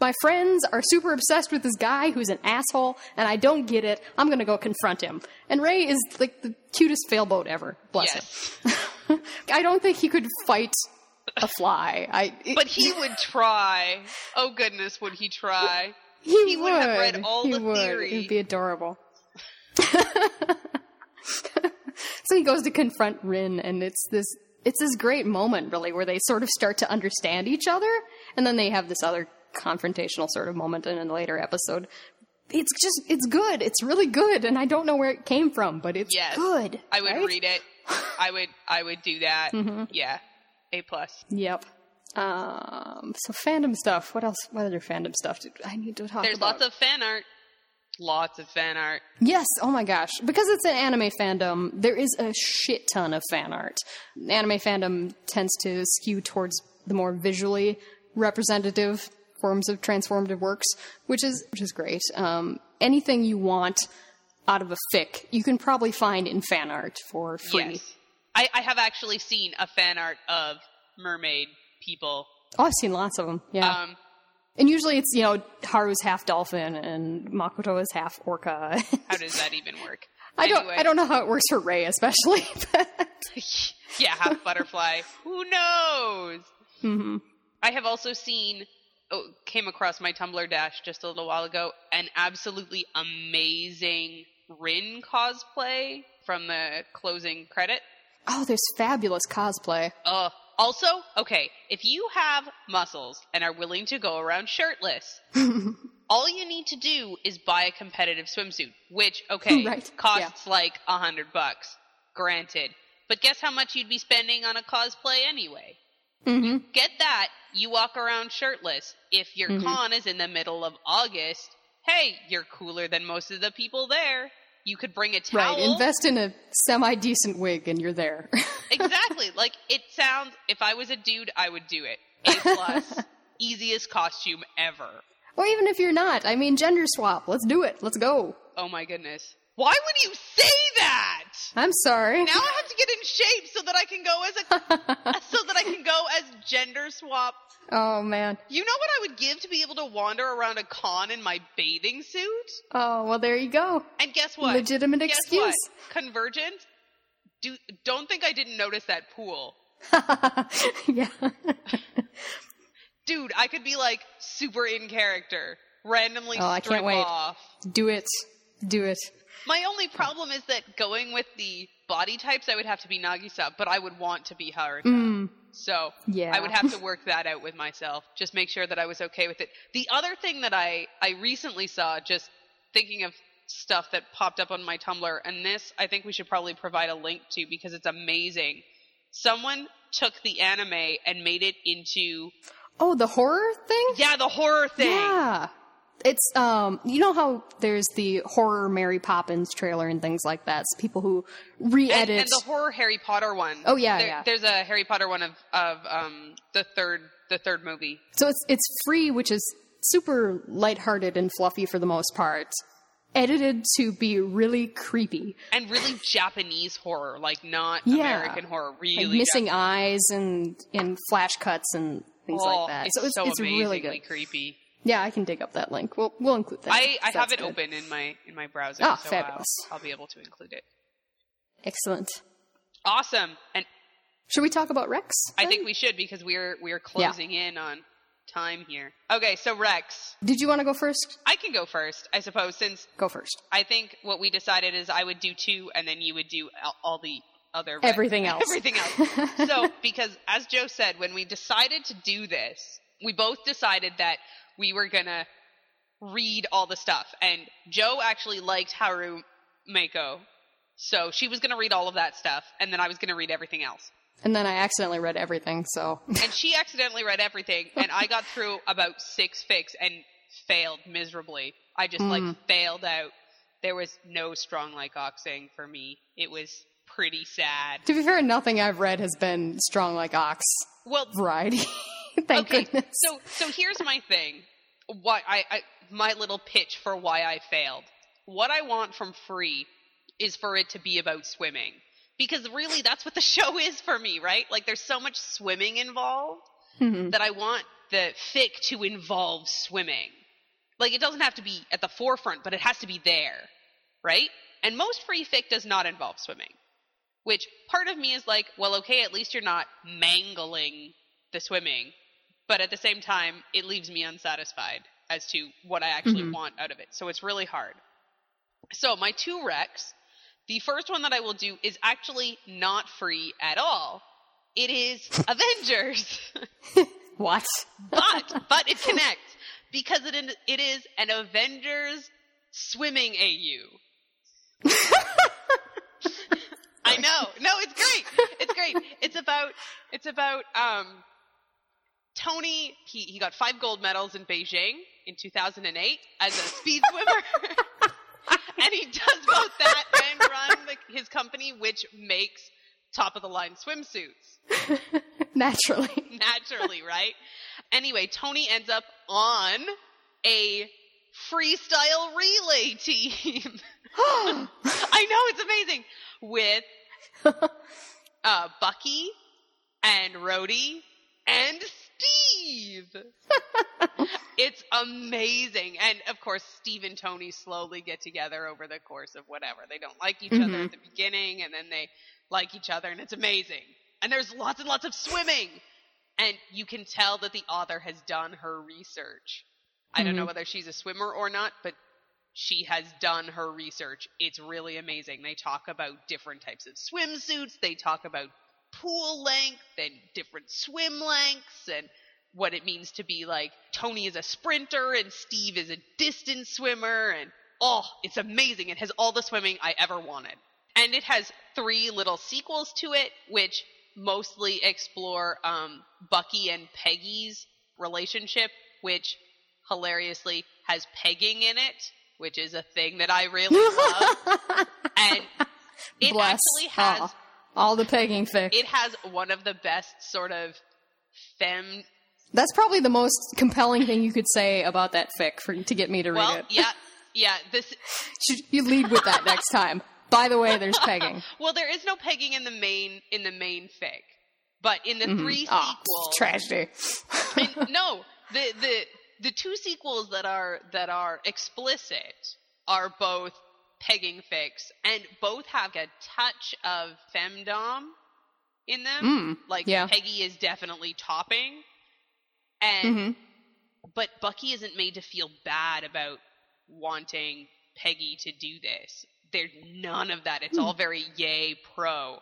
my friends are super obsessed with this guy who's an asshole, and I don't get it. I'm gonna go confront him. And Rei is like the cutest failboat ever. Bless Yes. him. I don't think he could fight a fly. I But he would try. Oh goodness, would he try? he, he would have read all he the would. theory. It'd be adorable. so he goes to confront Rin, and it's this it's this great moment, really, where they sort of start to understand each other, and then they have this other confrontational sort of moment in a later episode. It's just it's good. It's really good, and I don't know where it came from, but it's Yes. good. I would right? read it. I would I would do that. Mm-hmm. Yeah. A plus. Yep. Um, so fandom stuff. What else? What other fandom stuff do I need to talk There's about? There's lots of fan art. Lots of fan art. Yes, oh my gosh. Because it's an anime fandom, there is a shit ton of fan art. Anime fandom tends to skew towards the more visually representative forms of transformative works, which is which is great. Um, anything you want out of a fic, you can probably find in fan art for free. Yes. I, I have actually seen a fan art of mermaid people. Oh, I've seen lots of them. Yeah. Um, and usually it's, you know, Haru's half dolphin and Makoto is half orca. how does that even work? I don't Anyway. I don't know how it works for Rei especially. yeah, half butterfly. Who knows? Mm-hmm. I have also seen, oh, came across my Tumblr dash just a little while ago, an absolutely amazing Rin cosplay from the closing credit. Oh, there's fabulous cosplay. Uh, also, okay, if you have muscles and are willing to go around shirtless, all you need to do is buy a competitive swimsuit, which, okay, Right, costs like a hundred bucks. Granted. But guess how much you'd be spending on a cosplay anyway? hmm Get that, you walk around shirtless. If your Mhm. con is in the middle of August, hey, you're cooler than most of the people there. You could bring a towel. Right. Invest in a semi decent wig and you're there. exactly. Like it sounds. If I was a dude, I would do it. A plus, easiest costume ever. or even if you're not. I mean, gender swap. Let's do it. Let's go. Oh my goodness. Why would you say that? I'm sorry. Now I have to get in shape so that I can go as a so that I can go as gender swap. oh, man. You know what I would give to be able to wander around a con in my bathing suit? Oh, well, there you go. And guess what? Legitimate Guess excuse. what? Convergent. Do don't think I didn't notice that pool. yeah. Dude, I could be like super in character, randomly Oh, I can't wait. off. do it. Do it. My only problem is that going with the body types, I would have to be Nagisa, but I would want to be Haruka. Mm, So yeah. I would have to work that out with myself. Just make sure that I was okay with it. The other thing that I I recently saw, just thinking of stuff that popped up on my Tumblr, and this I think we should probably provide a link to because it's amazing. Someone took the anime and made it into Oh, the horror thing? yeah the horror thing. Yeah. It's um you know how there's the horror Mary Poppins trailer and things like that. It's people who re-edit and the horror Harry Potter one. Oh, yeah, There- yeah. There's a Harry Potter one of of um the third the third movie. So it's it's free, which is super lighthearted and fluffy for the most part. Edited to be really creepy. And really Japanese horror, like not Yeah. American horror, really Like missing Japanese. eyes and and flash cuts and things Oh, like that. It's so it's, so it's really good. creepy. Yeah, I can dig up that link. We'll we'll include that. I, I have it good. open in my in my browser, Ah, so fabulous. I'll, I'll be able to include it. Excellent. Awesome, and Should we talk about Rex? I think we should because we're we're closing in on time here. Okay, so Rex, Did you want to go first? I can go first, I suppose, since Go first. I think what we decided is I would do two, and then you would do all, all the other Rex. Everything else. Everything else. so, because as Joe said, when we decided to do this, we both decided that we were gonna read all the stuff. And Joe actually liked Haru Mako. So she was gonna read all of that stuff, and then I was gonna read everything else. And then I accidentally read everything, so And she accidentally read everything, and I got through about six fics and failed miserably. I just like Mm. failed out. There was no strong like oxing for me. It was pretty sad. to be fair, nothing I've read has been strong like ox Well, variety. Thank okay, goodness. so so here's my thing. Why I, I my little pitch for why I failed. What I want from free is for it to be about swimming. Because really that's what the show is for me, right? Like there's so much swimming involved Mhm. that I want the fic to involve swimming. Like it doesn't have to be at the forefront, but it has to be there, right? And most free fic does not involve swimming. Which part of me is like, well, okay, at least you're not mangling the swimming, but at the same time, it leaves me unsatisfied as to what I actually Mhm. want out of it. So it's really hard. So my two recs, the first one that I will do is actually not free at all. It is Avengers. What? but but it connects because it it is an Avengers swimming AU. I know. No, it's great. It's great. It's about it's about um Tony he he got 5 gold medals in Beijing in 2008 as a speed swimmer. and he does both that and run the, his company which makes top of the line swimsuits Naturally. naturally, right? Anyway, Tony ends up on a freestyle relay team. I know it's amazing with uh, Bucky and Rhodey and Steve. it's amazing, and of course, Steve and Tony slowly get together over the course of whatever. They don't like each other Mhm. at the beginning, and then they like each other, and it's amazing. And there's lots and lots of swimming, and you can tell that the author has done her research. I don't know Mhm. whether she's a swimmer or not, but she has done her research. It's really amazing. They talk about different types of swimsuits, they talk about pool length and different swim lengths and what it means to be like Tony is a sprinter and Steve is a distance swimmer and oh, it's amazing. It has all the swimming I ever wanted. And it has three little sequels to it, which mostly explore um, Bucky and Peggy's relationship, which hilariously has pegging in it, which is a thing that I really love. and it Bless. actually has all the pegging fic. it has one of the best sort of fem That's probably the most compelling thing you could say about that fic for to get me to read well it. yeah yeah this Should you lead with that next time? By the way, there's pegging. well there is no pegging in the main in the main fic but in the Mhm. three sequels tragedy. and no the the the two sequels that are that are explicit are both pegging fics and both have a touch of femdom in them Mm, like yeah. peggy is definitely topping and hmm but Bucky isn't made to feel bad about wanting Peggy to do this. There's none of that. It's all very yay pro,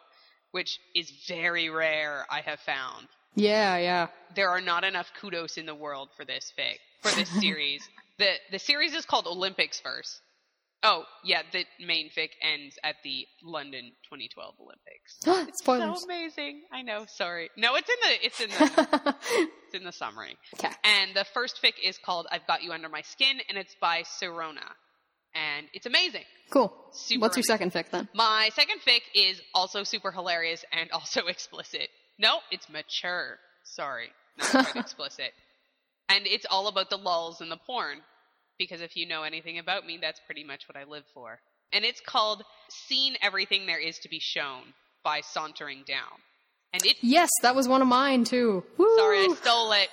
which is very rare, I have found. Yeah, yeah. There are not enough kudos in the world for this fic, for this series. The the series is called Olympics first. Oh, yeah, the main fic ends at the London 2012 Olympics. Spoilers. So amazing. I know, sorry. No, it's in the it's in the it's in the summary. okay. And the first fic is called I've Got You Under My Skin, and it's by Sirona. And it's amazing. Cool. Super What's your amazing. second fic then? My second fic is also super hilarious and also explicit. No, it's mature. Sorry, not quite explicit. And it's all about the lulls and the porn. Because if you know anything about me, that's pretty much what I live for. And it's called Seen Everything There Is to Be Shown by Sauntering Down. And it, Yes, that was one of mine too. Woo! sorry, I stole it.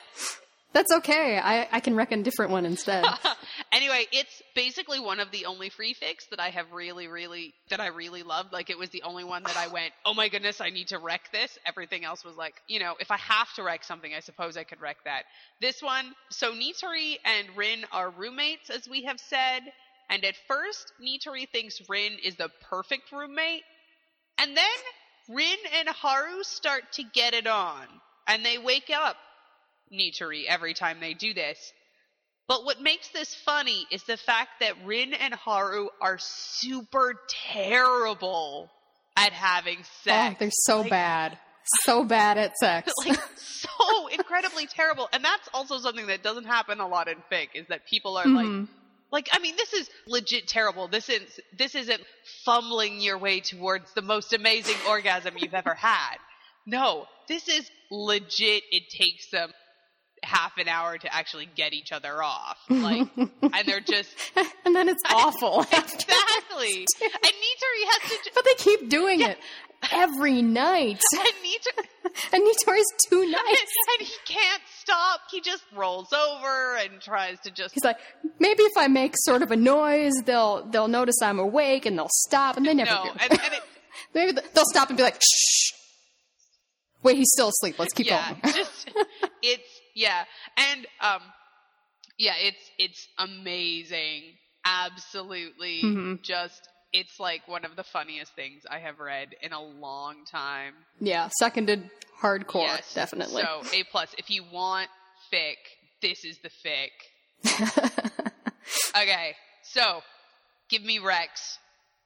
That's okay. I, I can reckon different one instead. anyway, it's basically one of the only free fics that I have really, really, that I really loved. Like, it was the only one that I went, oh my goodness, I need to wreck this. Everything else was like, you know, if I have to wreck something, I suppose I could wreck that. This one, so Nitori and Rin are roommates, as we have said. And at first, Nitori thinks Rin is the perfect roommate. And then Rin and Haru start to get it on. And they wake up Nitori every time they do this. But what makes this funny is the fact that Rin and Haru are super terrible at having sex. oh, sex. they're so Like- bad. So bad at sex. like so incredibly terrible. And that's also something that doesn't happen a lot in fic is that people are like Mhm. like I mean this is legit terrible. This is this isn't fumbling your way towards the most amazing orgasm you've ever had. No, this is legit it takes them half an hour to actually get each other off. Like and they're just and then it's awful. exactly. And Nitori has to ju- but they keep doing it every night. and Nitori And Nitori's too nice. and he can't stop. He just rolls over and tries to just He's like, maybe if I make sort of a noise, they'll they'll notice I'm awake and they'll stop, and they never no. do. And, and it, maybe they'll stop and be like, shh. Wait, he's still asleep. Let's keep yeah, going. just it's yeah, and um, yeah, it's it's amazing. Absolutely, Mhm. just it's like one of the funniest things I have read in a long time. yeah, seconded hardcore, yes, definitely. So a plus. If you want fic, this is the fic. Okay, so give me Rex,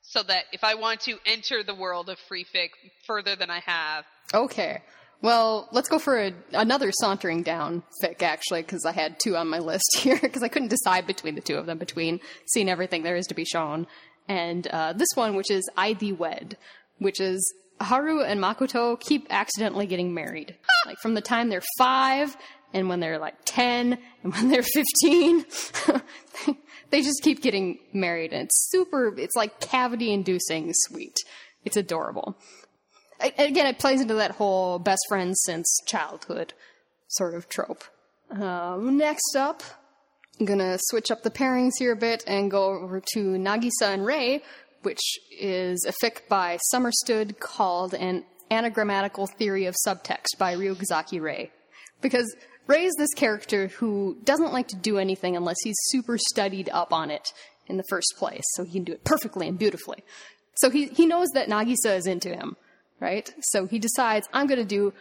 so that if I want to enter the world of free fic further than I have, okay. Well, let's go for a, another sauntering down fic, actually, because I had two on my list here, because I couldn't decide between the two of them, between seeing everything there is to be shown, and uh, this one, which is I Thee Wed, which is Haru and Makoto keep accidentally getting married. like, from the time they're five, and when they're like 10, and when they're 15, they just keep getting married, and it's super, it's like cavity inducing sweet. It's adorable. Again, it plays into that whole best friends since childhood sort of trope. Um, next up, I'm gonna switch up the pairings here a bit and go over to Nagisa and Rei, which is a fic by Summerstood called An Anagrammatical Theory of Subtext by Ryugazaki Rei. Because Rei is this character who doesn't like to do anything unless he's super studied up on it in the first place, so he can do it perfectly and beautifully. So he, he knows that Nagisa is into him, right? So he decides, I'm going to do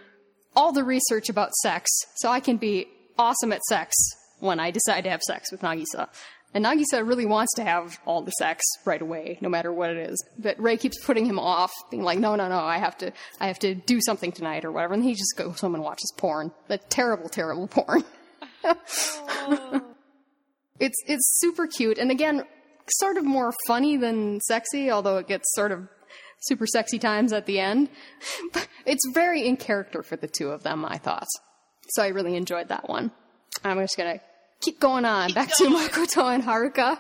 all the research about sex so I can be awesome at sex when I decide to have sex with Nagisa. And Nagisa really wants to have all the sex right away, no matter what it is. But Rei keeps putting him off, being like, "No, no, no! I have to, I have to do something tonight or whatever." And he just goes home and watches porn, that terrible, terrible porn. it's it's super cute, and again, sort of more funny than sexy, although it gets sort of super sexy times at the end. But it's very in character for the two of them, I thought. So I really enjoyed that one. I'm just gonna keep going on. Back going. to Makoto and Haruka.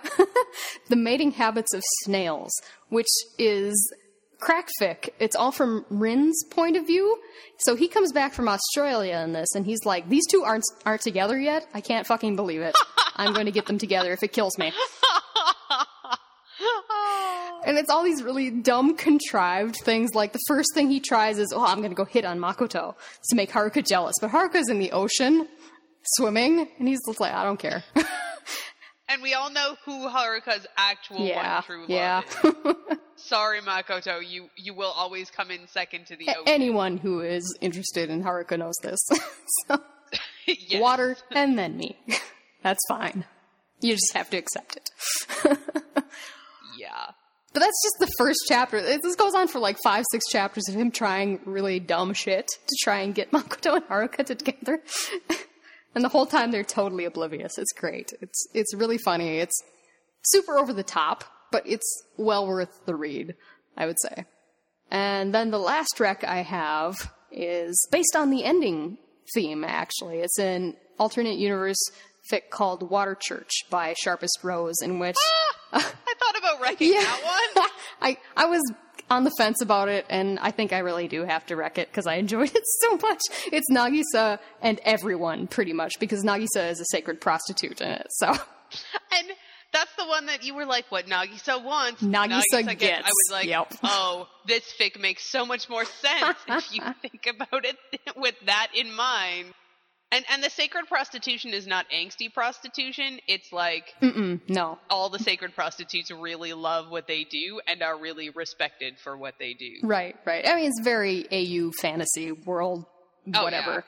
the mating habits of snails, which is crackfic. It's all from Rin's point of view. So he comes back from Australia in this and he's like, these two aren't, aren't together yet? I can't fucking believe it. I'm going to get them together if it kills me. And it's all these really dumb, contrived things. Like the first thing he tries is, "Oh, I'm going to go hit on Makoto to make Haruka jealous." But Haruka's in the ocean, swimming, and he's just like, "I don't care." and we all know who Haruka's actual yeah, one true love yeah. is. Sorry, Makoto, you you will always come in second to the ocean. Anyone who is interested in Haruka knows this. so, Yes. water and then me. That's fine. You just have to accept it. But that's just the first chapter. This goes on for like five, six chapters of him trying really dumb shit to try and get Makoto and Haruka together. and the whole time they're totally oblivious. It's great. It's it's really funny. It's super over the top, but it's well worth the read, I would say. And then the last rec I have is based on the ending theme, actually. It's an alternate universe fic called Water Church by Sharpest Rose, in which ah, I thought about wrecking that one. I I was on the fence about it, and I think I really do have to wreck it because I enjoyed it so much. It's Nagisa and everyone pretty much because Nagisa is a sacred prostitute in it. So And that's the one that you were like, what Nagisa wants. Nagisa gets, I was like, yep. oh, this fic makes so much more sense if you think about it with that in mind. And and the sacred prostitution is not angsty prostitution. It's like mm no, all the sacred prostitutes really love what they do and are really respected for what they do. right, right. I mean, it's very AU fantasy world, Oh, whatever. yeah.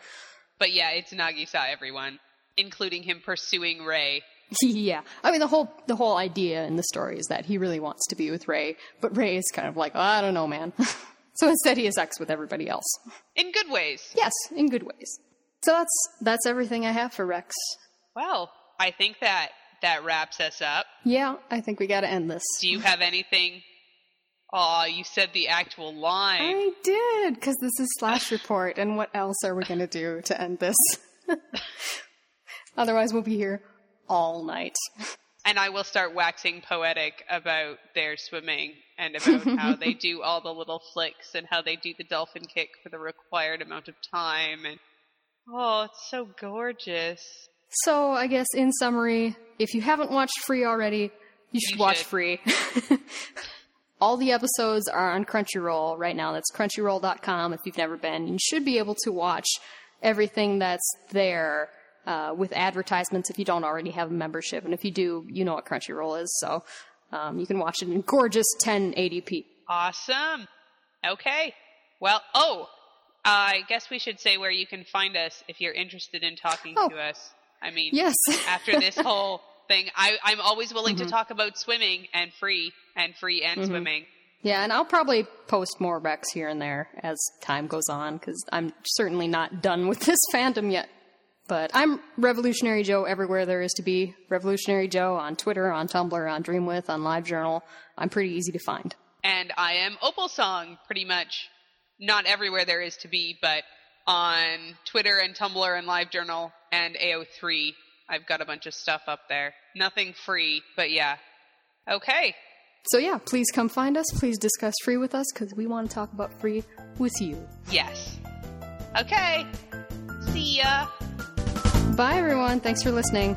But yeah, it's Nagisa, everyone, including him pursuing Rei. Yeah. I mean, the whole the whole idea in the story is that he really wants to be with Rei, but Rei is kind of like, I don't know, man. so instead, he has sex with everybody else. In good ways. Yes, in good ways. So that's that's everything I have for Rex. Well, I think that that wraps us up. Yeah, I think we got to end this. Do you have anything? Oh, you said the actual line. I did because this is slash report, and what else are we going to do to end this? Otherwise, we'll be here all night. And I will start waxing poetic about their swimming and about how they do all the little flicks and how they do the dolphin kick for the required amount of time. And oh, it's so gorgeous. So, I guess in summary, if you haven't watched Free already, you should You watch should. Free. all the episodes are on Crunchyroll right now. That's crunchyroll.com if you've never been. You should be able to watch everything that's there uh, with advertisements if you don't already have a membership. And if you do, you know what Crunchyroll is. So um, you can watch it in gorgeous 1080p. Awesome. Okay. Well, oh, I guess we should say where you can find us if you're interested in talking Oh. to us. I mean, Yes. after this whole thing, I, I'm always willing Mm-hmm. to talk about swimming and free and free and swimming. Yeah, and I'll probably post more Rex here and there as time goes on because I'm certainly not done with this fandom yet. But I'm Revolutionary Joe everywhere there is to be. Revolutionary Joe on Twitter, on Tumblr, on Dreamwidth, on LiveJournal. I'm pretty easy to find. And I am Opal Song, pretty much. Not everywhere there is to be, but on Twitter and Tumblr and LiveJournal and AO3. I've got a bunch of stuff up there. Nothing free, but yeah. Okay. So yeah, please come find us. Please discuss free with us because we want to talk about free with you. Yes. Okay. See ya. Bye everyone. Thanks for listening.